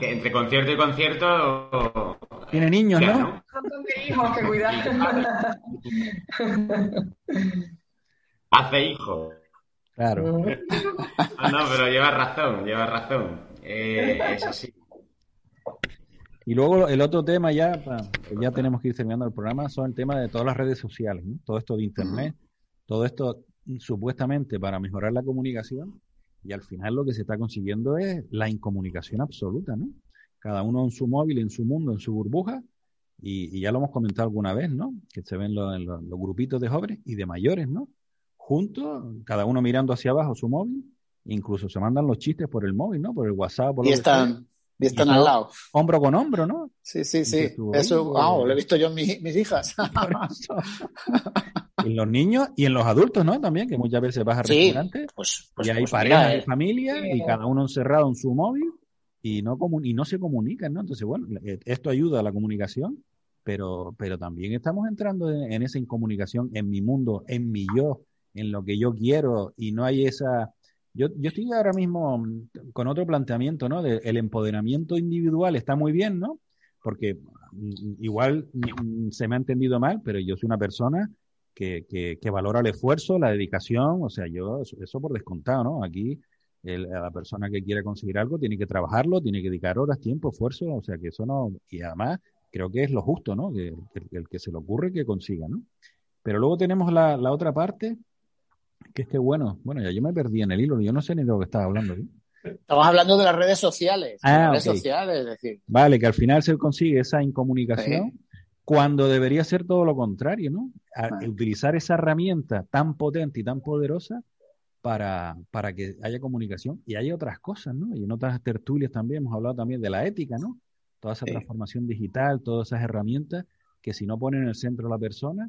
Entre concierto y concierto. Tiene niños, ¿no? hijos que cuidar. Hace hijos. Claro. Ah, no, pero lleva razón, lleva razón. Eh, es así. Y luego el otro tema ya, ya tenemos que ir terminando el programa, son el tema de todas las redes sociales, ¿no? todo esto de Internet, todo esto supuestamente para mejorar la comunicación y al final lo que se está consiguiendo es la incomunicación absoluta, ¿no? Cada uno en su móvil, en su mundo, en su burbuja y, ya lo hemos comentado alguna vez, ¿no? Que se ven los, los, grupitos de jóvenes y de mayores, ¿no? Juntos, cada uno mirando hacia abajo su móvil, incluso se mandan los chistes por el móvil, ¿no? Por el WhatsApp. Por y están, y están al lado. Hombro con hombro, ¿no? Sí, sí, sí. Eso, wow, lo he visto yo en mis hijas. en los niños y en los adultos, ¿no? También, que muchas veces vas a sí, pues, pues, y hay pues parejas de eh, familia y cada uno encerrado en su móvil y no, y no se comunican, ¿no? Entonces, bueno, eh, esto ayuda a la comunicación, pero, pero también estamos entrando en, en esa incomunicación en mi mundo, en mi yo, en lo que yo quiero y no hay esa yo, yo estoy ahora mismo mm, con otro planteamiento, ¿no? De, el empoderamiento individual está muy bien, ¿no? Porque mm, igual mm, se me ha entendido mal, pero yo soy una persona que, que, valora el esfuerzo, la dedicación, o sea, yo eso, por descontado, ¿no? Aquí la persona que quiere conseguir algo tiene que trabajarlo, tiene que dedicar horas, tiempo, esfuerzo, o sea, que eso no, y además creo que es lo justo, ¿no? Que, el que se le ocurre que consiga, ¿no? Pero luego tenemos la, la otra parte, que es que bueno, bueno, ya yo me perdí en el hilo, yo no sé ni de lo que estaba hablando. Estamos hablando de las redes sociales. Ah, redes sociales, es decir. Vale, que al final se consigue esa incomunicación cuando debería ser todo lo contrario, ¿no? Utilizar esa herramienta tan potente y tan poderosa para, para que haya comunicación. Y hay otras cosas, ¿no? Y en otras tertulias también hemos hablado también de la ética, ¿no? Toda esa transformación digital, todas esas herramientas que si no ponen en el centro a la persona,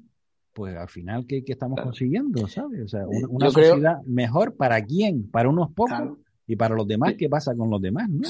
pues al final, ¿qué, estamos consiguiendo? ¿Sabes? O sea, una, sociedad mejor para quién, para unos pocos y para los demás, ¿qué pasa con los demás? ¿no?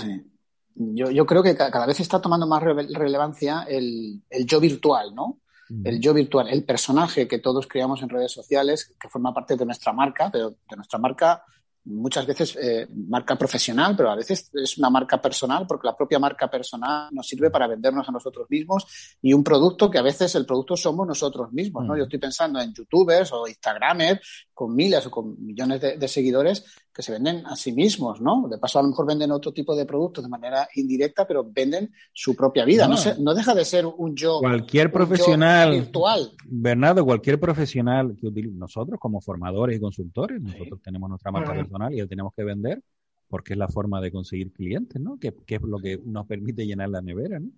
Yo, yo, creo que cada vez está tomando más relevancia el, el yo virtual, ¿no? El yo virtual, el personaje que todos creamos en redes sociales, que forma parte de nuestra marca, pero de nuestra marca muchas veces eh, marca profesional, pero a veces es una marca personal porque la propia marca personal nos sirve para vendernos a nosotros mismos y un producto que a veces el producto somos nosotros mismos, ¿no? Mm. Yo estoy pensando en youtubers o instagramers con miles o con millones de, de seguidores que se venden a sí mismos, ¿no? De paso, a lo mejor venden otro tipo de productos de manera indirecta, pero venden su propia vida. No, No. se- no deja de ser un yo, Cualquier un yo profesional, virtual. Bernardo, cualquier profesional que utilice, nosotros como formadores y consultores, Sí. nosotros tenemos nuestra marca personal y la tenemos que vender porque es la forma de conseguir clientes, ¿no? Que, que es lo que nos permite llenar la nevera, ¿no?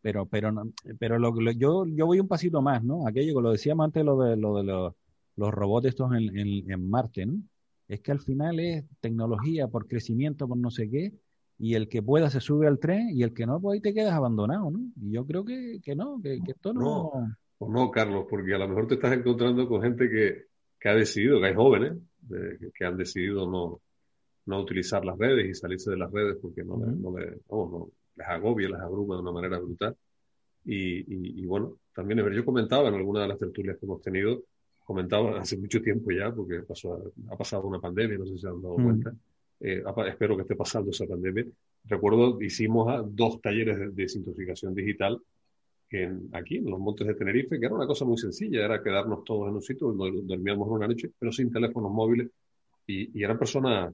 Pero, pero, no- pero lo, lo- yo, yo voy un pasito más, ¿no? Aquello que lo decíamos antes, lo de, lo de los, los robots estos en, en, en Marte, ¿no? Es que al final es tecnología por crecimiento, por no sé qué, y el que pueda se sube al tren y el que no, pues ahí te quedas abandonado, ¿no? Y yo creo que, que no, que, que esto no... O no, Carlos, porque a lo mejor te estás encontrando con gente que, que ha decidido, que hay jóvenes, que, que han decidido no, no utilizar las redes y salirse de las redes porque no, le- no, le- vamos, no, les agobia, les abruma de una manera brutal. Y, y, y bueno, también yo comentaba en alguna de las tertulias que hemos tenido, comentaba hace mucho tiempo ya, porque pasó, ha pasado una pandemia, no sé si se han dado Mm. cuenta. Eh, espero que esté pasando esa pandemia. Recuerdo, hicimos ah, dos talleres de desintoxicación digital en, aquí, en los montes de Tenerife, que era una cosa muy sencilla, era quedarnos todos en un sitio, donde dormíamos una noche, pero sin teléfonos móviles, y, y eran personas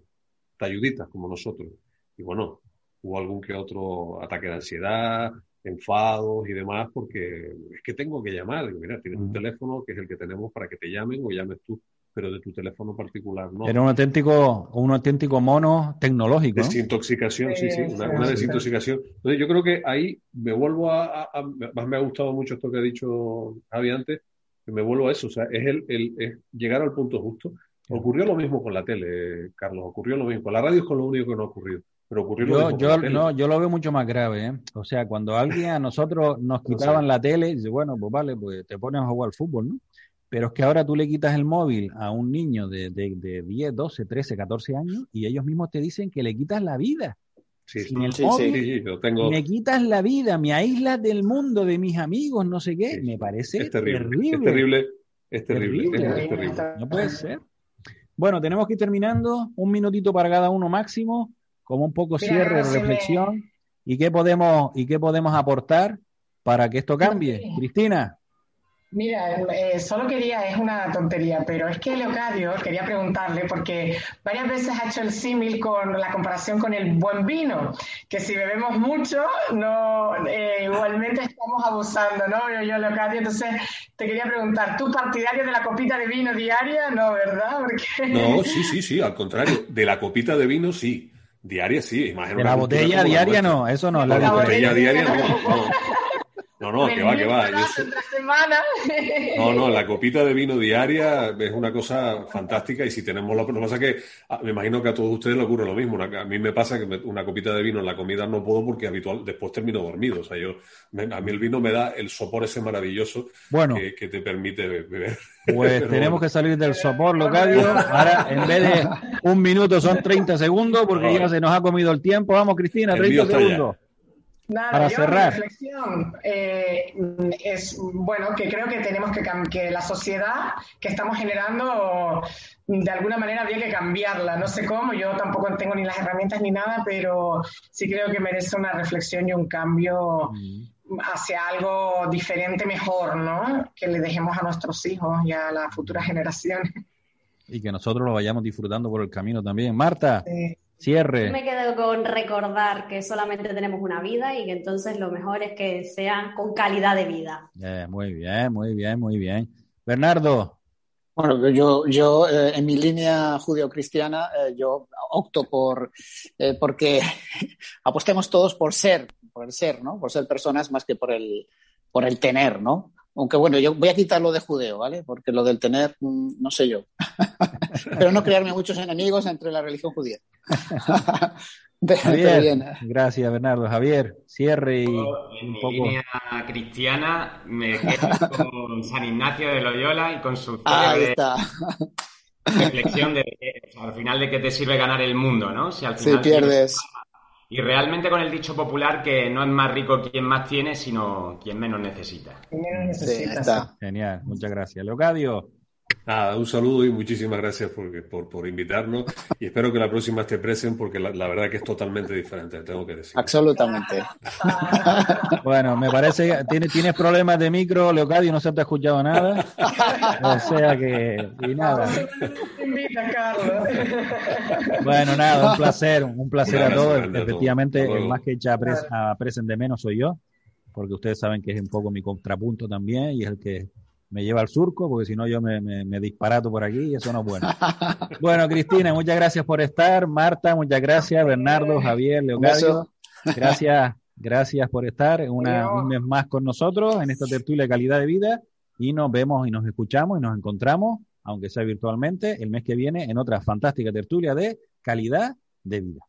talluditas como nosotros. Y bueno, hubo algún que otro ataque de ansiedad, enfados y demás, porque es que tengo que llamar. Mira, tienes un teléfono que es el que tenemos para que te llamen o llames tú, pero de tu teléfono particular no. Era un auténtico, un auténtico mono tecnológico, ¿no? Desintoxicación, sí, sí, Sí, una, una desintoxicación. Entonces, yo creo que ahí me vuelvo a, a- a- más me ha gustado mucho esto que ha dicho Javi antes, que me vuelvo a eso, o sea, es el, el- es llegar al punto justo. Ocurrió lo mismo con la tele, Carlos, ocurrió lo mismo. Con la radio es con lo único que no ha ocurrido, pero ocurrió lo Yo, mismo con yo, no, yo lo veo mucho más grave, ¿eh? O sea, cuando alguien a nosotros nos No quitaban sé. la tele, dice, bueno, pues vale, pues te pones a jugar al fútbol, ¿no? Pero es que ahora tú le quitas el móvil a un niño de, de, de 10, 12, 13, 14 años y ellos mismos te dicen que le quitas la vida. Sí, Sin el Sí, móvil, sí, sí, yo tengo... me quitas la vida, me aíslas del mundo, de mis amigos, no sé qué. Sí, me parece es terrible, terrible. es terrible, es terrible, Terrible. es, es terrible. No puede ser. Bueno, tenemos que ir terminando. Un minutito para cada uno máximo, como un poco Mira, cierre, me- reflexión. ¿Y qué podemos, y qué podemos aportar para que esto cambie? Sí. Cristina. Mira, eh, solo quería, es una tontería, pero es que Leocadio quería preguntarle, porque varias veces ha hecho el símil con la comparación con el buen vino, que si bebemos mucho, no eh, igualmente estamos abusando, ¿no? Yo, yo, Leocadio, entonces te quería preguntar, ¿tú partidario de la copita de vino diaria? No, ¿verdad? Porque... No, sí, sí, sí, al contrario, de la copita de vino sí, diaria sí, imagino De la botella diaria no, eso no. La la botella botella diaria no, no. No, no, que va, que va. No, no, la copita de vino diaria es una cosa fantástica y si tenemos la... Lo que pasa es que ah, me imagino que a todos ustedes le ocurre lo mismo. Una- a mí me pasa que me- una copita de vino en la comida no puedo porque habitual después termino dormido. O sea, yo, me- a mí el vino me da el sopor ese maravilloso Bueno, que, que te permite be- beber. pues Pero tenemos bueno. que salir del sopor, Locadio. Ahora, en vez de un minuto, son 30 segundos, porque ya se nos ha comido el tiempo. Vamos, Cristina, El 30 mío está ya. Nada, Para yo cerrar. mi reflexión eh, es bueno que creo que tenemos que que la sociedad que estamos generando de alguna manera habría que cambiarla. No sé cómo, yo tampoco tengo ni las herramientas ni nada, pero sí creo que merece una reflexión y un cambio hacia algo diferente, mejor, ¿no? Que le dejemos a nuestros hijos y a las futuras generaciones. Y que nosotros lo vayamos disfrutando por el camino también. Marta, Eh, cierre. Yo me quedo con recordar que solamente tenemos una vida y que entonces lo mejor es que sean con calidad de vida. Eh, muy bien, muy bien, muy bien. Bernardo, Bueno, yo, yo eh, en mi línea judio-cristiana, eh, yo opto por eh, porque apostemos todos por ser, por el ser, ¿no? Por ser personas más que por el, por el tener, ¿no? Aunque bueno, yo voy a quitar lo de judeo, ¿vale? Porque lo del tener, mm, no sé yo. Pero no crearme muchos enemigos entre la religión judía. Pero Javier, bien. gracias Bernardo. Javier, cierre y en un mi poco. línea cristiana me quedo con San Ignacio de Loyola y con su Ahí de está. reflexión de que, o sea, al final de qué te sirve ganar el mundo, ¿no? Si al Si final pierdes. Y realmente con el dicho popular que no es más rico quien más tiene, sino quien menos necesita. menos Sí, necesitas. está. Genial, muchas gracias. Leocadio, Nada, un saludo y muchísimas gracias por, por, por invitarnos y espero que la próxima esté presente porque la, la, verdad que es totalmente diferente, tengo que decir. Absolutamente. bueno, me parece que tiene, tienes problemas de micro, Leocadio, no se te ha escuchado nada. O sea que, y nada. Invita, Carlos. Bueno, nada, un placer, un placer a todos. Efectivamente, el más que echa a presen de menos soy yo, porque ustedes saben que es un poco mi contrapunto también y es el que me lleva al surco, porque si no yo me, me, me, disparato por aquí y eso no es bueno. Bueno, Cristina, muchas gracias por estar. Marta, muchas gracias. Bernardo, Javier, Leocadio, gracias, gracias por estar una, un mes más con nosotros en esta tertulia de calidad de vida y nos vemos y nos escuchamos y nos encontramos, aunque sea virtualmente, el mes que viene en otra fantástica tertulia de calidad de vida.